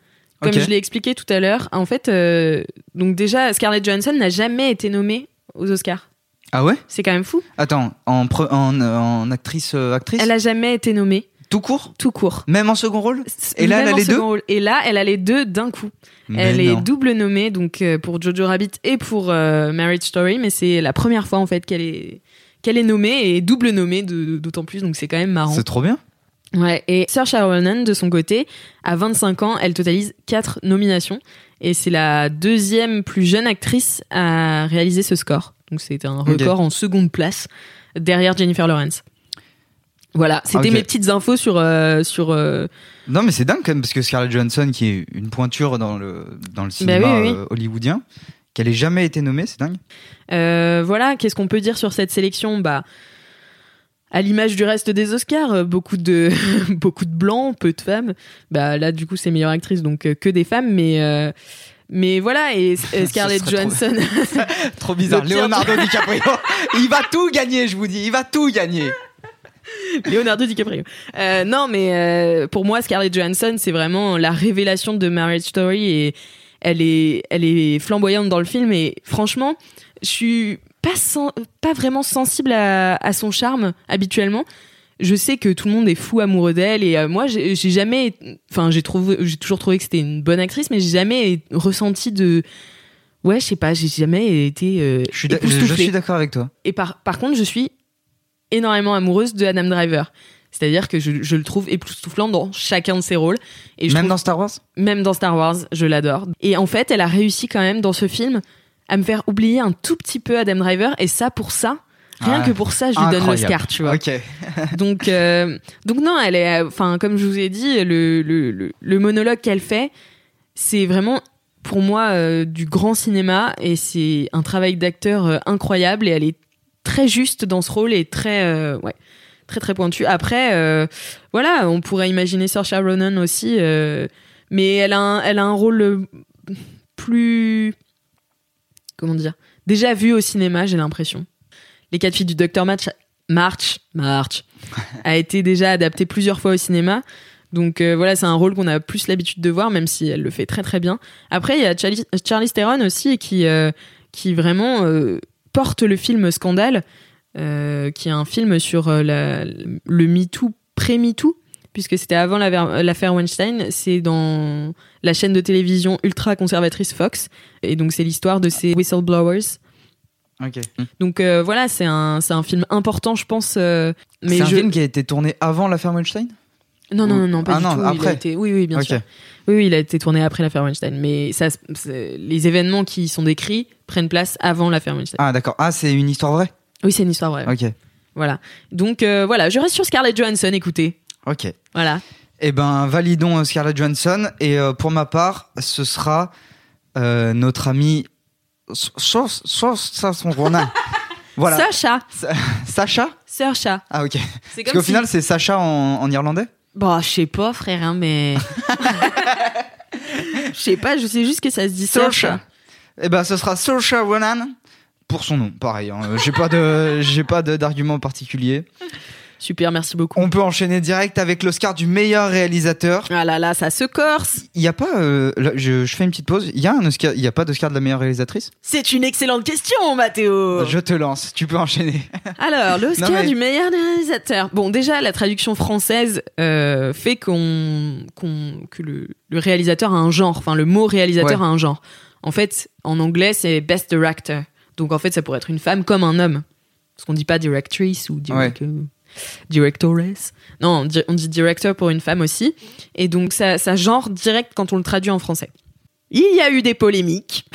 Comme je l'ai expliqué tout à l'heure, en fait, euh, donc déjà Scarlett Johansson n'a jamais été nommée aux Oscars. Ah ouais? C'est quand même fou. Attends, en, pre- en, en actrice, euh, actrice? Elle a jamais été nommée Tout court? Tout court. Même en second rôle? Et là, Même elle a les deux? rôle. Et là, elle a les deux d'un coup. Mais elle est double nommée donc euh, pour Jojo Rabbit et pour euh, Marriage Story, mais c'est la première fois en fait qu'elle est qu'elle est nommée et double nommée d'autant plus, donc c'est quand même marrant. C'est trop bien. Ouais. Et Saoirse Ronan de son côté, à 25 ans, elle totalise 4 nominations et c'est la deuxième plus jeune actrice à réaliser ce score. Donc c'est un record en seconde place derrière Jennifer Lawrence. Voilà, c'était mes petites infos sur euh, sur euh, Non, mais c'est dingue quand même, parce que Scarlett Johansson, qui est une pointure dans le, dans le cinéma Bah oui, oui, oui. euh, hollywoodien, qu'elle ait jamais été nommée, c'est dingue. Voilà, qu'est-ce qu'on peut dire sur cette sélection? Bah, à l'image du reste des Oscars, euh, beaucoup de beaucoup de blancs, peu de femmes. Bah là, du coup, c'est meilleure actrice, donc euh, que des femmes, mais euh, mais voilà. Et euh, Scarlett trop- Johansson, Trop bizarre. Leonardo DiCaprio, il va tout gagner, je vous dis, il va tout gagner. Leonardo DiCaprio. Euh, non, mais euh, pour moi, Scarlett Johansson, c'est vraiment la révélation de Marriage Story et elle est, elle est flamboyante dans le film. Et franchement, je suis pas, sen- pas vraiment sensible à, à son charme habituellement. Je sais que tout le monde est fou amoureux d'elle et euh, moi, j'ai jamais, enfin, j'ai trouvé, j'ai toujours trouvé que c'était une bonne actrice, mais j'ai jamais ressenti de, ouais, je sais pas, j'ai jamais été euh, Je suis, d'a- je- je époustouflée. suis d'accord avec toi. Et par, par contre, je suis énormément amoureuse de Adam Driver. C'est-à-dire que je, je le trouve époustouflant dans chacun de ses rôles. Et je Même trouve- dans Star Wars? Même dans Star Wars, je l'adore. Et en fait, elle a réussi quand même dans ce film à me faire oublier un tout petit peu Adam Driver. Et ça, pour ça, rien Ouais. que pour ça, je lui donne Incroyable. l'Oscar, tu vois. Donc, euh, donc non, elle est, enfin, comme je vous ai dit, le, le, le, le monologue qu'elle fait, c'est vraiment pour moi euh, du grand cinéma et c'est un travail d'acteur euh, incroyable et elle est très juste dans ce rôle et très, ouais, très très pointue. Après, voilà, on pourrait imaginer Saoirse Ronan aussi, mais elle a un, elle a un rôle plus, comment dire, déjà vu au cinéma, j'ai l'impression. Les quatre filles du Docteur Match, March, March, a été déjà adapté plusieurs fois au cinéma. Donc euh, voilà, c'est un rôle qu'on a plus l'habitude de voir, même si elle le fait très très bien. Après, il y a Charlie, Charlize Theron aussi qui, euh, qui vraiment euh, porte le film Scandale, qui est un film sur la- le MeToo, pré-MeToo, puisque c'était avant la- l'affaire Weinstein. C'est dans la chaîne de télévision ultra conservatrice Fox. Et donc c'est l'histoire de ces whistleblowers. Ok. Donc euh, voilà, c'est un, un film important, je pense. euh, mais C'est un je... film qui a été tourné avant l'affaire Weinstein? Non, non, non, non, pas Ah du non, tout. Il a après. été... Oui, oui, bien Ok. sûr. Oui, oui, il a été tourné après l'affaire Weinstein. Mais ça, les événements qui y sont décrits prennent place avant l'affaire Weinstein. Ah d'accord. Ah, c'est une histoire vraie? Oui, c'est une histoire vraie. Ok. Voilà. Donc euh, voilà, je reste sur Scarlett Johansson, écoutez. Ok. Voilà. Eh ben, validons euh, Scarlett Johansson. Et euh, pour ma part, ce sera euh, notre ami Sauce son Ronan. Voilà. Sacha. Sa- Sacha? Sacha. Ah ok. C'est Parce comme qu'au si- final, c'est Sacha en, en irlandais? Bon, je sais pas, frère, hein, mais. Je sais pas, je sais juste que ça se dit Sacha. Eh ben, ce sera Saoirse Ronan pour son nom. Pareil. hein. J'ai pas de, j'ai pas de- d'argument particulier. Super, merci beaucoup. On peut enchaîner direct avec l'Oscar du meilleur réalisateur. Ah là là, ça se corse. Il y a pas, euh, là, je, je fais une petite pause. Il y a un Oscar, il y a pas d'Oscar de la meilleure réalisatrice? C'est une excellente question, Mathéo. Je te lance, tu peux enchaîner. Alors, l'Oscar mais- du meilleur réalisateur. Bon, déjà, la traduction française euh, fait qu'on, que le, le réalisateur a un genre. Enfin, le mot réalisateur Ouais. a un genre. En fait, en anglais, c'est best director. Donc, en fait, ça pourrait être une femme comme un homme. Parce qu'on dit pas directrice ou direct, euh, directoress. Non, on dit, director pour une femme aussi. Et donc, ça, ça genre direct quand on le traduit en français. Il y a eu des polémiques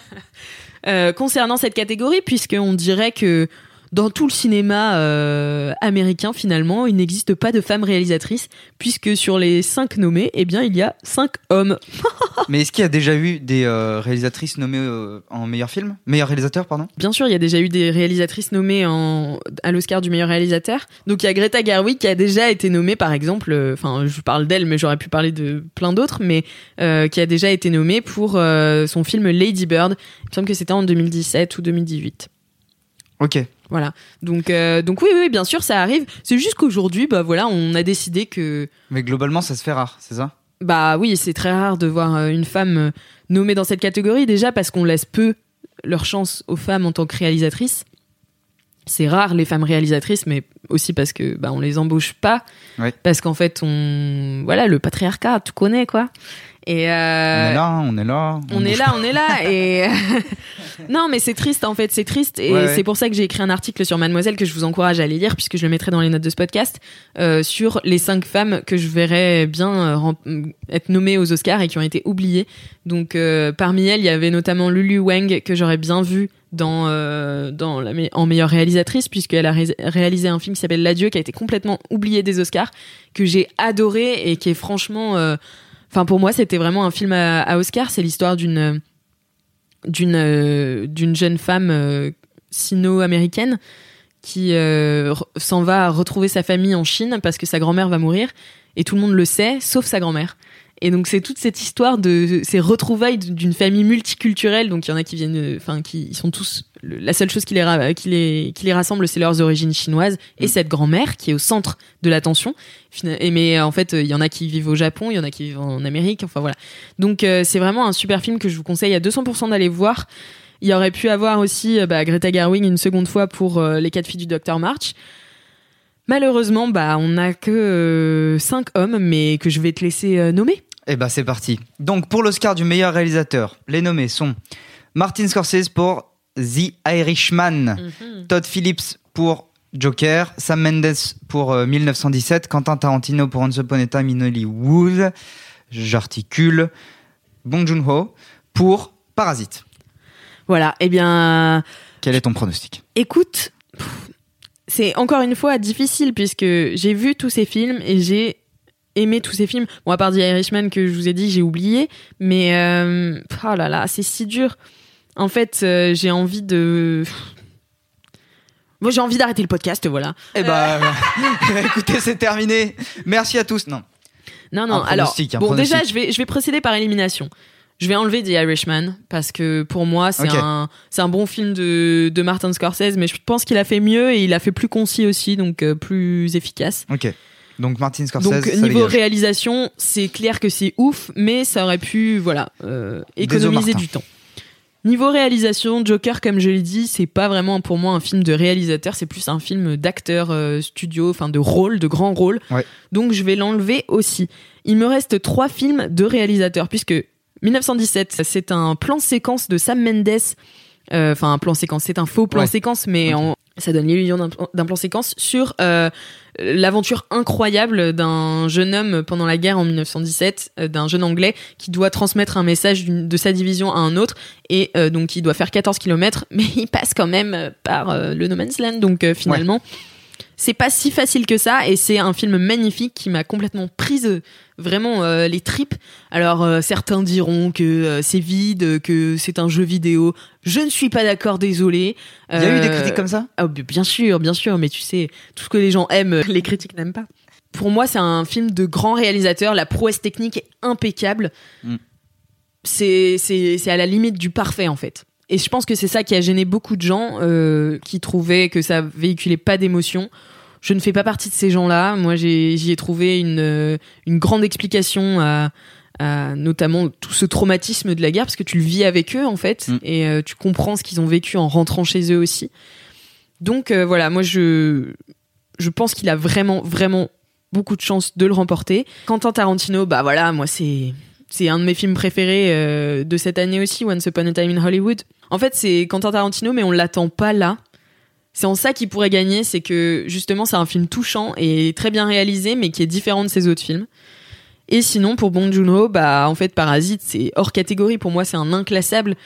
euh, concernant cette catégorie, puisqu'on dirait que dans tout le cinéma euh, américain, finalement, il n'existe pas de femmes réalisatrices, puisque sur les cinq nommés, eh bien, il y a cinq hommes. Mais est-ce qu'il y a déjà eu des euh, réalisatrices nommées euh, en meilleur film? Meilleur réalisateur, pardon? Bien sûr, il y a déjà eu des réalisatrices nommées en, à l'Oscar du meilleur réalisateur. Donc il y a Greta Gerwig qui a déjà été nommée, par exemple, enfin je parle d'elle, mais j'aurais pu parler de plein d'autres, mais qui a déjà été nommée pour son film Lady Bird. Il me semble que c'était en 2017 ou 2018. Ok. Voilà. Donc, euh, donc oui, oui, bien sûr, ça arrive. C'est juste qu'aujourd'hui, bah voilà, on a décidé que, Mais globalement, ça se fait rare, c'est ça? Bah oui, c'est très rare de voir euh, une femme euh, nommée dans cette catégorie. Déjà parce qu'on laisse peu leur chance aux femmes en tant que réalisatrices. C'est rare les femmes réalisatrices, mais aussi parce que bah on les embauche pas, Ouais. parce qu'en fait on, voilà, le patriarcat, tu connais quoi. Et euh, On est là, on est là. on est là, on est là. Et non, mais c'est triste en fait, c'est triste. Et Ouais, ouais. c'est pour ça que j'ai écrit un article sur Mademoiselle que je vous encourage à aller lire, puisque je le mettrai dans les notes de ce podcast, euh, sur les cinq femmes que je verrais bien euh, être nommées aux Oscars et qui ont été oubliées. Donc euh, parmi elles, il y avait notamment Lulu Wang que j'aurais bien vu dans euh, dans la me- en meilleure réalisatrice puisqu'elle a ré- réalisé un film qui s'appelle L'adieu qui a été complètement oublié des Oscars que j'ai adoré et qui est franchement euh, enfin pour moi c'était vraiment un film à, Oscar c'est l'histoire d'une d'une euh, d'une jeune femme euh, sino-américaine qui euh, s'en va retrouver sa famille en Chine parce que sa grand-mère va mourir et tout le monde le sait sauf sa grand-mère et donc c'est toute cette histoire de ces retrouvailles d'une famille multiculturelle. Donc il y en a qui viennent, enfin qui sont tous. Le- La seule chose qui les qui les qui les rassemble, c'est leurs origines chinoises et cette grand-mère qui est au centre de l'attention. Et mais euh, en fait, euh, il y en a qui vivent au Japon, il y en a qui vivent en Amérique. Enfin voilà. Donc euh, c'est vraiment un super film que je vous conseille à 200% d'aller voir. Il y aurait pu avoir aussi bah, Greta Gerwig une seconde fois pour euh, les quatre filles du Dr March. Malheureusement, bah, on n'a que euh, cinq hommes, mais que je vais te laisser nommer. Eh ben c'est parti. Donc pour l'Oscar du meilleur réalisateur, les nommés sont Martin Scorsese pour The Irishman, Todd Phillips pour Joker, Sam Mendes pour euh, 1917, Quentin Tarantino pour Once Upon a Time in Hollywood, j'articule, Bong Joon-ho pour Parasite. Voilà, eh bien, Quel est ton pronostic? écoute, c'est encore une fois difficile puisque j'ai vu tous ces films et j'ai aimé tous ces films. Bon, à part The Irishman que je vous ai dit, j'ai oublié, mais euh, oh là là, c'est si dur. En fait, euh, j'ai envie de. Moi, j'ai envie d'arrêter le podcast, voilà. Eh ben, écoutez, c'est terminé. Merci à tous. Non. Non, non, Un alors. bon, déjà, je vais, je vais procéder par élimination. Je vais enlever The Irishman parce que pour moi, c'est un, c'est un bon film de, de Martin Scorsese, mais je pense qu'il a fait mieux et il a fait plus concis aussi, donc euh, plus efficace. Ok. Donc Martin Scorsese, donc, niveau réalisation, c'est clair que c'est ouf, mais ça aurait pu, voilà, euh, économiser du temps. Niveau réalisation, Joker, comme je l'ai dit, c'est pas vraiment pour moi un film de réalisateur, c'est plus un film d'acteur euh, studio, enfin de rôle, de grand rôle. Ouais. Donc je vais l'enlever aussi. Il me reste trois films de réalisateur, puisque 1917, c'est un plan séquence de Sam Mendes. euh, Enfin, un plan séquence, c'est un faux plan Ouais. séquence, mais en- ça donne l'illusion d'un plan séquence sur euh, l'aventure incroyable d'un jeune homme pendant la guerre en 1917, euh, d'un jeune anglais qui doit transmettre un message de sa division à un autre et euh, donc il doit faire 14 km mais il passe quand même par le No Man's Land donc finalement c'est pas si facile que ça et c'est un film magnifique qui m'a complètement prise vraiment euh, les tripes. Alors euh, certains diront que euh, c'est vide, que c'est un jeu vidéo. Je ne suis pas d'accord, désolé. Il y a eu des critiques comme ça? bi- bien sûr, bien sûr, mais tu sais, tout ce que les gens aiment, les critiques n'aiment pas. Pour moi, c'est un film de grand réalisateur. La prouesse technique est impeccable. Mm. C'est c'est à la limite du parfait en fait. Et je pense que c'est ça qui a gêné beaucoup de gens euh, qui trouvaient que ça véhiculait pas d'émotion. je ne fais pas partie de ces gens-là. Moi, j'ai- j'y ai, trouvé une, euh, une grande explication à, à notamment tout ce traumatisme de la guerre, parce que tu le vis avec eux, en fait, Mm. et euh, tu comprends ce qu'ils ont vécu en rentrant chez eux aussi. Donc, euh, voilà, moi, je, je pense qu'il a vraiment, vraiment beaucoup de chances de le remporter. Quentin Tarantino, bah voilà, moi, c'est. C'est un de mes films préférés euh, de cette année aussi, Once Upon a Time in Hollywood. En fait, c'est Quentin Tarantino, mais on l'attend pas là. C'est en ça qu'il pourrait gagner, c'est que justement c'est un film touchant et très bien réalisé, mais qui est différent de ses autres films. Et sinon pour Bong Joon-ho, bah en fait Parasite c'est hors catégorie. Pour moi c'est un inclassable.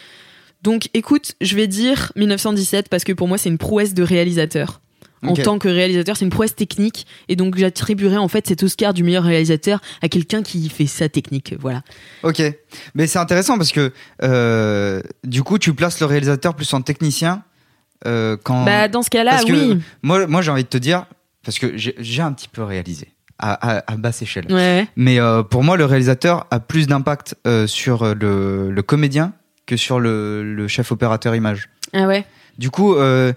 Donc écoute, je vais dire 1917 parce que pour moi c'est une prouesse de réalisateur. En tant que réalisateur, c'est une prouesse technique et donc j'attribuerais en fait cet Oscar du meilleur réalisateur à quelqu'un qui fait sa technique. Voilà. Ok, mais c'est intéressant parce que euh, du coup, tu places le réalisateur plus en technicien euh, quand. Bah dans ce cas-là, oui. Moi, moi, j'ai envie de te dire parce que j'ai un petit peu réalisé à, à- à basse échelle. Ouais. Mais euh, pour moi, le réalisateur a plus d'impact sur le, le comédien que sur le, le chef opérateur image. Ah ouais. Du coup, euh,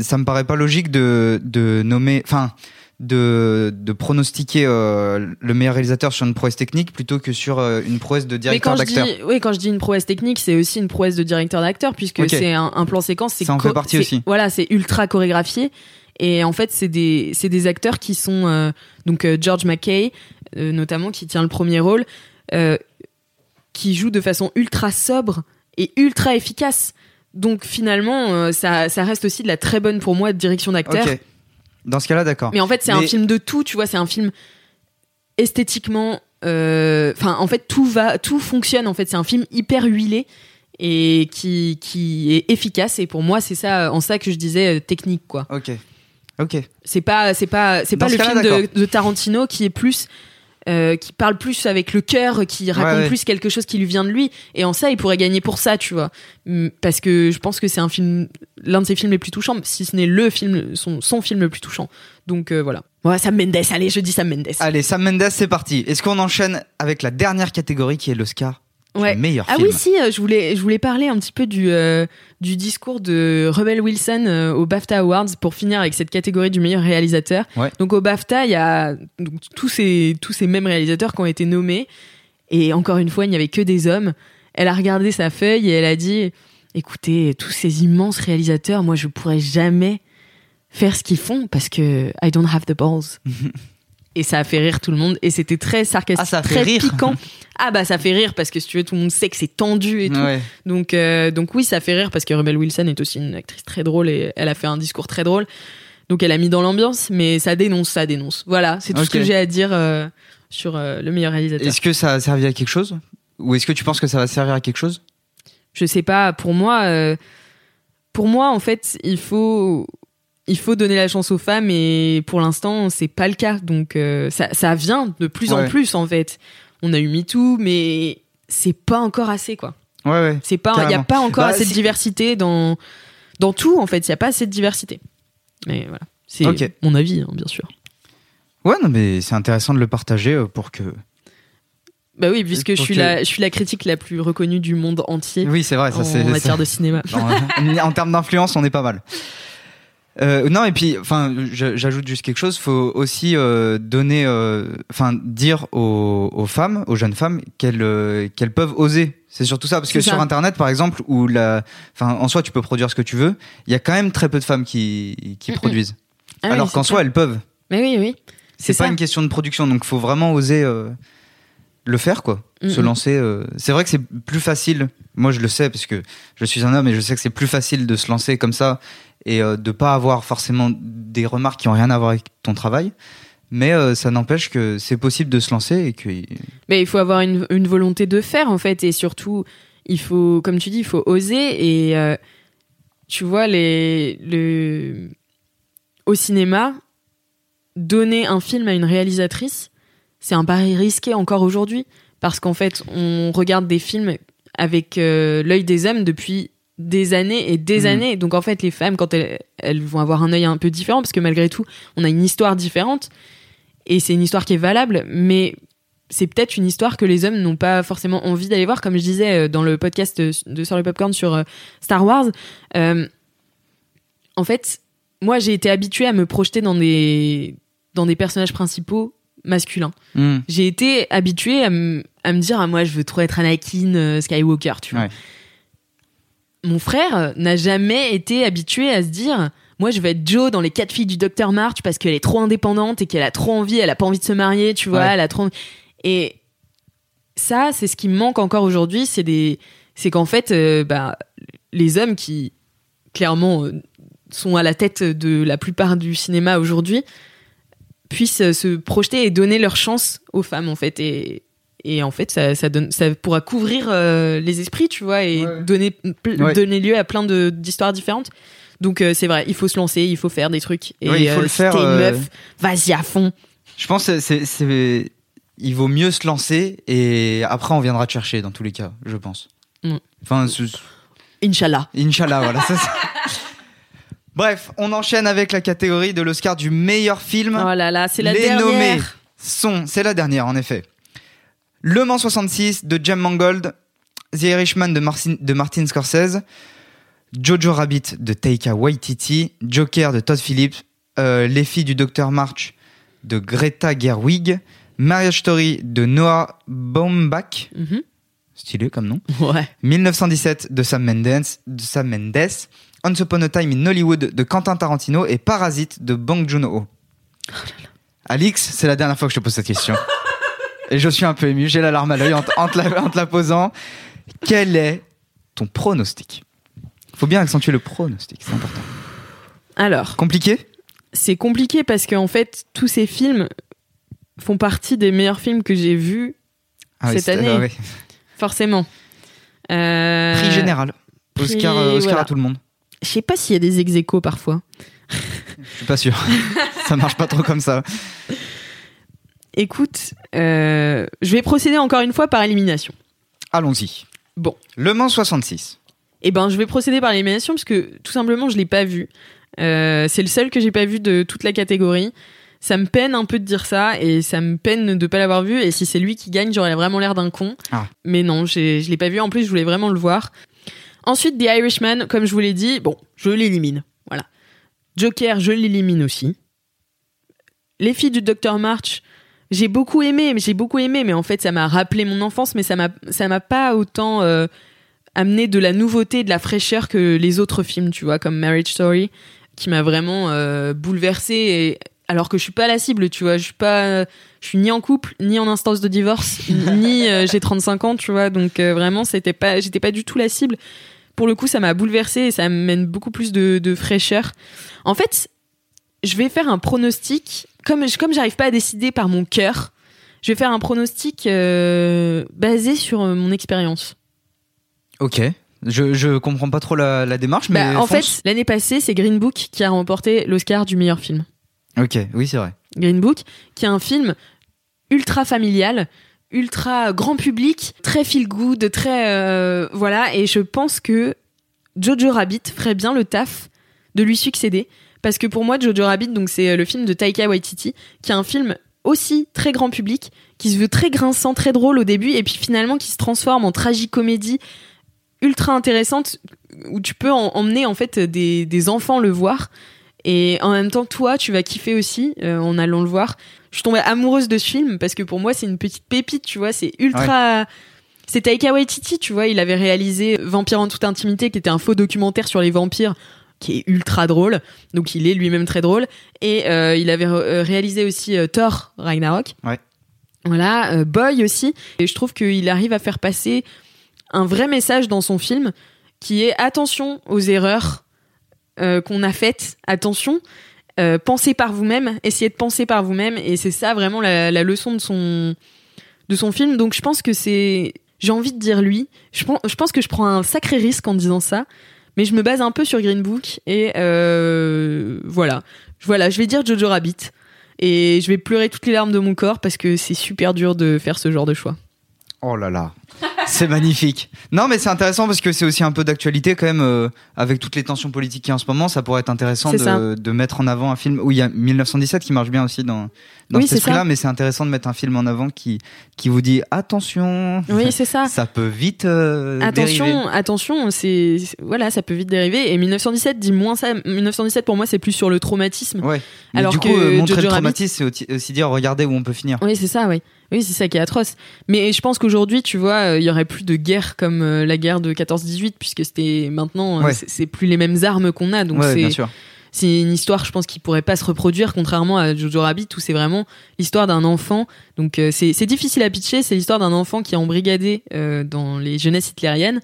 ça me paraît pas logique de, de nommer, enfin, de, de pronostiquer euh, le meilleur réalisateur sur une prouesse technique plutôt que sur euh, une prouesse de directeur d'acteur. oui, quand je dis une prouesse technique, c'est aussi une prouesse de directeur d'acteur, puisque c'est un, un plan séquence. c'est Ça en fait partie aussi. Voilà, c'est ultra chorégraphié. Et en fait, c'est des, c'est des acteurs qui sont euh, donc George McKay, euh, notamment, qui tient le premier rôle, euh, qui joue de façon ultra sobre et ultra efficace. Donc finalement, euh, ça, ça reste aussi de la très bonne pour moi direction d'acteur. Ok. Dans ce cas-là, d'accord. Mais en fait, c'est un film de tout, tu vois, c'est un film esthétiquement. euh, Enfin, en fait, tout va, tout fonctionne. En fait, c'est un film hyper huilé et qui, qui est efficace. Et pour moi, c'est ça, en ça que je disais euh, technique, quoi. Ok. Ok. C'est pas, c'est pas, c'est pas le film de, de Tarantino qui est plus. Euh, qui parle plus avec le cœur, qui raconte ouais. plus quelque chose qui lui vient de lui. Et en ça, il pourrait gagner pour ça, tu vois. Hum, Parce que je pense que c'est un film, l'un de ses films les plus touchants, si ce n'est le film, son, son film le plus touchant. Donc euh, voilà. Ouais, Sam Mendes, allez, je dis Sam Mendes. Allez, Sam Mendes, c'est parti. Est-ce qu'on enchaîne avec la dernière catégorie qui est l'Oscar? Ouais. meilleur Ah film oui, si, euh, je voulais, je voulais parler un petit peu du, euh, du discours de Rebel Wilson euh, au BAFTA Awards pour finir avec cette catégorie du meilleur réalisateur. Ouais. Donc au BAFTA, il y a donc, tous, ces, tous ces mêmes réalisateurs qui ont été nommés. Et encore une fois, il n'y avait que des hommes. Elle a regardé sa feuille et elle a dit Écoutez, tous ces immenses réalisateurs, moi, je pourrais jamais faire ce qu'ils font parce que I don't have the balls. et ça a fait rire tout le monde et c'était très sarcastique, Ah, ça a fait très rire. piquant. Ah bah ça fait rire parce que si tu veux tout le monde sait que c'est tendu et tout. Ouais. Donc euh, donc oui ça fait rire parce que Rebel Wilson est aussi une actrice très drôle et elle a fait un discours très drôle. Donc elle a mis dans l'ambiance mais ça dénonce ça dénonce. Voilà c'est tout ce que j'ai à dire euh, sur euh, le meilleur réalisateur. Est-ce que ça a servi à quelque chose? Ou est-ce que tu penses que ça va servir à quelque chose? Je sais pas pour moi pour moi en fait il faut il faut donner la chance aux femmes et pour l'instant c'est pas le cas donc euh, ça ça vient de plus en plus en fait. On a eu MeToo mais c'est pas encore assez quoi. Ouais, ouais. C'est pas, il y a pas encore Bah, assez de si- diversité dans dans tout en fait. Il y a pas assez de diversité. Mais voilà, c'est mon avis hein, bien sûr. Ouais, non, mais c'est intéressant de le partager euh, pour que. Bah oui, puisque je suis que- la je suis la critique la plus reconnue du monde entier Oui, c'est vrai, ça en matière de cinéma. en, en termes d'influence, on est pas mal. Euh, non et puis enfin j'ajoute juste quelque chose. Faut aussi euh, donner euh, enfin dire aux, aux femmes aux jeunes femmes qu'elles qu'elles peuvent oser. C'est surtout ça parce que sur internet par exemple où la enfin en soi tu peux produire ce que tu veux il y a quand même très peu de femmes qui qui produisent. Ah alors qu'en soi elles peuvent. Mais oui, oui. c'est pas ça. une question de production donc faut vraiment oser le faire quoi. Se lancer c'est vrai que c'est plus facile. Moi je le sais parce que je suis un homme et je sais que c'est plus facile de se lancer comme ça et euh, de pas avoir forcément des remarques qui ont rien à voir avec ton travail. Mais euh, ça n'empêche que c'est possible de se lancer et que Mais il faut avoir une, volonté de faire en fait et surtout il faut comme tu dis il faut oser et euh, tu vois les le au cinéma donner un film à une réalisatrice c'est un pari risqué encore aujourd'hui parce qu'en fait on regarde des films avec l'œil des hommes depuis des années et des Mhm. années donc en fait les femmes quand elles, elles vont avoir un œil un peu différent parce que malgré tout on a une histoire différente et c'est une histoire qui est valable mais c'est peut-être une histoire que les hommes n'ont pas forcément envie d'aller voir, comme je disais euh, dans le podcast de, Sur le Popcorn sur euh, Star Wars. Euh, en fait, moi j'ai été habituée à me projeter dans des dans des personnages principaux masculins. Hmm. J'ai été habituée à, me- à me dire ah moi je veux trop être Anakin Skywalker, tu vois. Ouais. Mon frère euh, n'a jamais été habitué à se dire moi je veux être Joe dans les quatre filles du docteur March parce qu'elle est trop indépendante et qu'elle a trop envie, elle a pas envie de se marier, tu vois, Ouais. elle a trop et ça c'est ce qui me manque encore aujourd'hui, c'est des c'est qu'en fait euh, bah les hommes qui clairement euh, sont à la tête de la plupart du cinéma aujourd'hui puissent se projeter et donner leur chance aux femmes en fait et et en fait ça, ça donne ça pourra couvrir euh, les esprits tu vois et Ouais. donner Ouais. donner lieu à plein de d'histoires différentes donc euh, c'est vrai il faut se lancer il faut faire des trucs et Ouais, il faut euh, le si faire, t'es une euh, meuf vas-y à fond Je pense que c'est, c'est- il vaut mieux se lancer et après on viendra te chercher dans tous les cas, je pense. Mm. Enfin, Inch'Allah Inch'Allah, voilà. ça, Bref, on enchaîne avec la catégorie de l'Oscar du meilleur film. oh là là c'est la Les dernière nommés sont, c'est la dernière en effet. Le Mans 66 de Jem Mangold, The Irishman de, Martin Scorsese, Jojo Rabbit de Taika Waititi, Joker de Todd Phillips, euh, Les filles du Docteur March de Greta Gerwig, Marriage Story de Noah Baumbach, Mhm. stylé comme nom, ouais 1917 de Sam Mendes, de Sam Mendes, Once Upon a Time in Hollywood de Quentin Tarantino et Parasite de Bong Joon-ho. Alix, c'est la dernière fois que je te pose cette question. et je suis un peu ému, j'ai la larme à l'œil en, te- en te la, en te la posant. Quel est ton pronostic? Faut bien accentuer le pronostic, c'est important. alors Compliqué? C'est compliqué parce qu'en fait tous ces films font partie des meilleurs films que j'ai vus Ah oui, Cette c'est- année. ah ouais. forcément Euh, Prix général. Oscar, euh, Oscar voilà. à tout le monde. Je sais pas s'il y a des ex parfois. Je suis pas sûr. ça marche pas trop comme ça. Écoute, euh, je vais procéder encore une fois par élimination. Allons-y. Bon. Le Mans 66. Eh ben, je vais procéder par élimination parce que tout simplement, je l'ai pas vu. Euh, c'est le seul que j'ai pas vu de toute la catégorie. Ça me peine un peu de dire ça et ça me peine de pas l'avoir vu. Et si c'est lui qui gagne, j'aurais vraiment l'air d'un con. Ah. Mais non, je l'ai pas vu. En plus, je voulais vraiment le voir. Ensuite, The Irishman, comme je vous l'ai dit, bon, je l'élimine. Voilà. Joker, je l'élimine aussi. Les filles du Dr March, j'ai beaucoup aimé, j'ai beaucoup aimé, mais en fait, ça m'a rappelé mon enfance, mais ça m'a, ça m'a pas autant euh, amené de la nouveauté, de la fraîcheur que les autres films, tu vois, comme Marriage Story, qui m'a vraiment euh, bouleversée. Alors que je suis pas la cible, tu vois, je suis pas, je suis ni en couple, ni en instance de divorce, ni euh, j'ai 35 ans, tu vois, donc euh, vraiment, c'était pas, j'étais pas du tout la cible. Pour le coup, ça m'a bouleversée et ça m'amène beaucoup plus de fraîcheur. En fait, je vais faire un pronostic. Comme, comme j'arrive pas à décider par mon cœur, je vais faire un pronostic euh, basé sur euh, mon expérience. Ok. Je, je comprends pas trop la, la démarche, mais. Bah, en fonce. fait, l'année passée, c'est Green Book qui a remporté l'Oscar du meilleur film. Ok, oui, c'est vrai. Green Book, qui est un film ultra familial, ultra grand public, très feel good, très euh, voilà. Et je pense que Jojo Rabbit ferait bien le taf de lui succéder, parce que pour moi, Jojo Rabbit, donc c'est le film de Taika Waititi, qui est un film aussi très grand public, qui se veut très grinçant, très drôle au début, et puis finalement qui se transforme en tragicomédie ultra intéressante où tu peux en- emmener en fait des, des enfants le voir. Et en même temps toi tu vas kiffer aussi euh, en allant le voir. Je suis tombée amoureuse de ce film parce que pour moi c'est une petite pépite tu vois c'est ultra c'est Taika Waititi tu vois il avait réalisé Vampire en toute intimité qui était un faux documentaire sur les vampires qui est ultra drôle. Donc il est lui-même très drôle. Et euh, il avait euh, réalisé aussi euh, Thor Ragnarok. Ouais. voilà euh, Boy aussi. Et je trouve qu'il arrive à faire passer un vrai message dans son film qui est attention aux erreurs qu'on a faites, attention, pensez par vous-même, essayez de penser par vous-même, et c'est ça vraiment la, la leçon de son, de son film. Donc je pense que c'est, j'ai envie de dire lui, je pense que je prends un sacré risque en disant ça, mais je me base un peu sur Green Book, et euh, voilà. Voilà, je vais dire Jojo Rabbit, et je vais pleurer toutes les larmes de mon corps parce que c'est super dur de faire ce genre de choix. Oh là là, c'est magnifique. Non, mais c'est intéressant parce que c'est aussi un peu d'actualité quand même euh, avec toutes les tensions politiques qui en ce moment. Ça pourrait être intéressant de, de mettre en avant un film où il y a 1917 qui marche bien aussi dans, dans Oui, cet c'est esprit-là, ça. mais c'est intéressant de mettre un film en avant qui, qui vous dit attention, Oui, c'est ça. ça peut vite euh, Attention, dériver. attention, c'est voilà, ça peut vite dériver. Et 1917 dit moins ça. 1917 pour moi, c'est plus sur le traumatisme. Ouais. Mais Alors du que coup, euh, montrer Jojo le traumatisme, c'est aussi- aussi dire regardez où on peut finir. Oui, c'est ça, oui. Oui, c'est ça qui est atroce. Mais je pense qu'aujourd'hui, tu vois, euh, il y aurait plus de guerre comme euh, la guerre de 14-18, puisque c'était maintenant, euh, Ouais. c'est- c'est plus les mêmes armes qu'on a. Donc ouais, bien c'est sûr. c'est une histoire, je pense, qui pourrait pas se reproduire, contrairement à Jojo Rabbit, où c'est vraiment l'histoire d'un enfant. Donc euh, c'est c'est difficile à pitcher. C'est l'histoire d'un enfant qui est embrigadé euh, dans les jeunesses hitlériennes.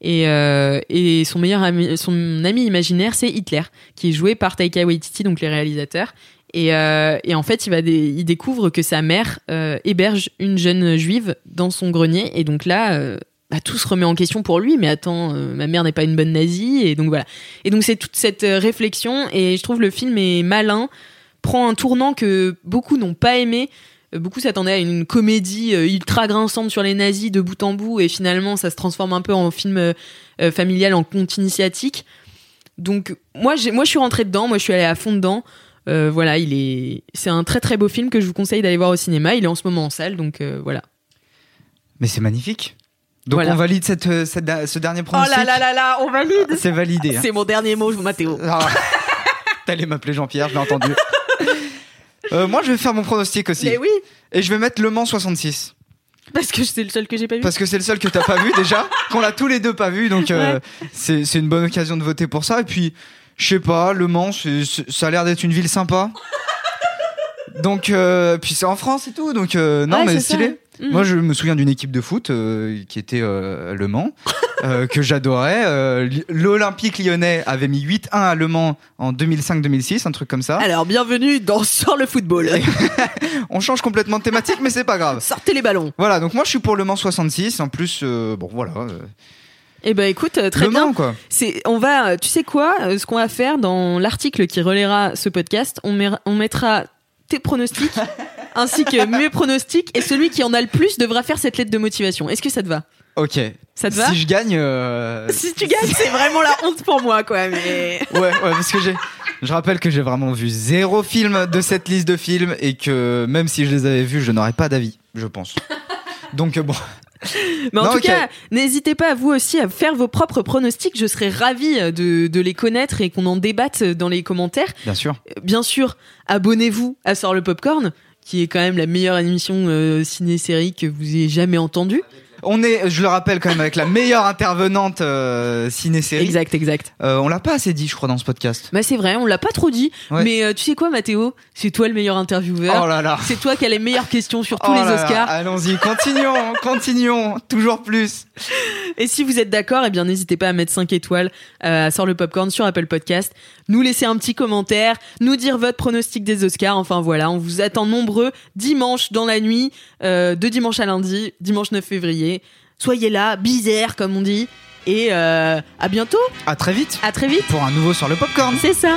Et, euh, et son meilleur ami, son ami imaginaire, c'est Hitler, qui est joué par Taika Waititi, donc les réalisateurs. Et, euh, et en fait, il, découvre que sa mère euh, héberge une jeune juive dans son grenier. Et donc là, euh, bah, tout se remet en question pour lui. Mais attends, ma mère n'est pas une bonne nazie. Et donc voilà. Et donc c'est toute cette réflexion. Et je trouve le film est malin, prend un tournant que beaucoup n'ont pas aimé. Beaucoup s'attendaient à une comédie ultra grinçante sur les nazis de bout en bout. Et finalement, ça se transforme un peu en film familial, en conte initiatique. Donc moi, moi, je suis rentrée dedans. Moi, je suis allée à fond dedans. Euh, voilà, il est, c'est un très très beau film que je vous conseille d'aller voir au cinéma. Il est en ce moment en salle, donc euh, voilà. Mais c'est magnifique. Donc Voilà. on valide cette, euh, cette ce dernier Oh pronostic. là là là là, on valide. C'est validé. hein. C'est mon dernier mot, Mathéo. Ah. T'allais m'appeler Jean-Pierre, je l'ai entendu. Euh, moi, je vais faire mon pronostic aussi. Mais oui, Et je vais mettre Le Mans 66. parce que c'est le seul que j'ai pas vu. Parce que c'est le seul que t'as pas vu déjà. Qu'on l'a tous les deux pas vu. Donc, euh, c'est c'est une bonne occasion de voter pour ça. Et puis, je sais pas, Le Mans, c'est- c'est- ça a l'air d'être une ville sympa. Donc, euh, puis c'est en France et tout. Donc, euh, non, Ouais, mais c'est ça. stylé. Mhm. Moi, je me souviens d'une équipe de foot euh, qui était euh, Le Mans, euh, que j'adorais. Euh, L'Olympique lyonnais avait mis 8-1 à Le Mans en 2005-2006, un truc comme ça. Alors, bienvenue dans Sort le football. On change complètement de thématique, mais c'est pas grave. Sortez les ballons. Voilà, donc moi je suis pour Le Mans 66. En plus, euh, bon voilà. euh, Eh ben écoute, euh, très le bien. Quoi. C'est, on va, euh, tu sais quoi, euh, ce qu'on va faire dans l'article qui relaiera ce podcast, on, met- on mettra tes pronostics ainsi que mes pronostics et celui qui en a le plus devra faire cette lettre de motivation. Est-ce que ça te va? Ok. Ça te va? Si je gagne. euh, Si tu gagnes, c'est vraiment la honte pour moi, quoi. Mais Ouais, ouais, parce que j'ai. Je rappelle que j'ai vraiment vu zéro film de cette liste de films et que même si je les avais vus, je n'aurais pas d'avis, je pense. Donc bon. Mais en Non, tout cas, n'hésitez pas vous aussi à faire vos propres pronostics. Je serais ravie de, de les connaître et qu'on en débatte dans les commentaires. Bien sûr. Euh, Bien sûr, abonnez-vous à Sort le Popcorn, qui est quand même la meilleure émission euh, ciné-série que vous ayez jamais entendue. On est, je le rappelle quand même, avec la meilleure intervenante euh, ciné-série. Exact, exact. Euh, on l'a pas assez dit, je crois, dans ce podcast. Bah c'est vrai, on l'a pas trop dit. Ouais. Mais euh, tu sais quoi, Mathéo? C'est toi le meilleur intervieweur. Oh là là. C'est toi qui as les meilleures questions sur tous Oh les. Oscars. Allons-y, continuons, continuons, toujours plus. Et si vous êtes d'accord, eh bien n'hésitez pas à mettre 5 étoiles euh, à Sort le Popcorn sur Apple Podcast, nous laisser un petit commentaire, nous dire votre pronostic des Oscars. Enfin voilà, on vous attend nombreux dimanche dans la nuit, euh, de dimanche à lundi, dimanche 9 février. Soyez là, bizarre comme on dit. Et euh, à bientôt, À très vite à très vite. pour un nouveau sur le popcorn. C'est ça.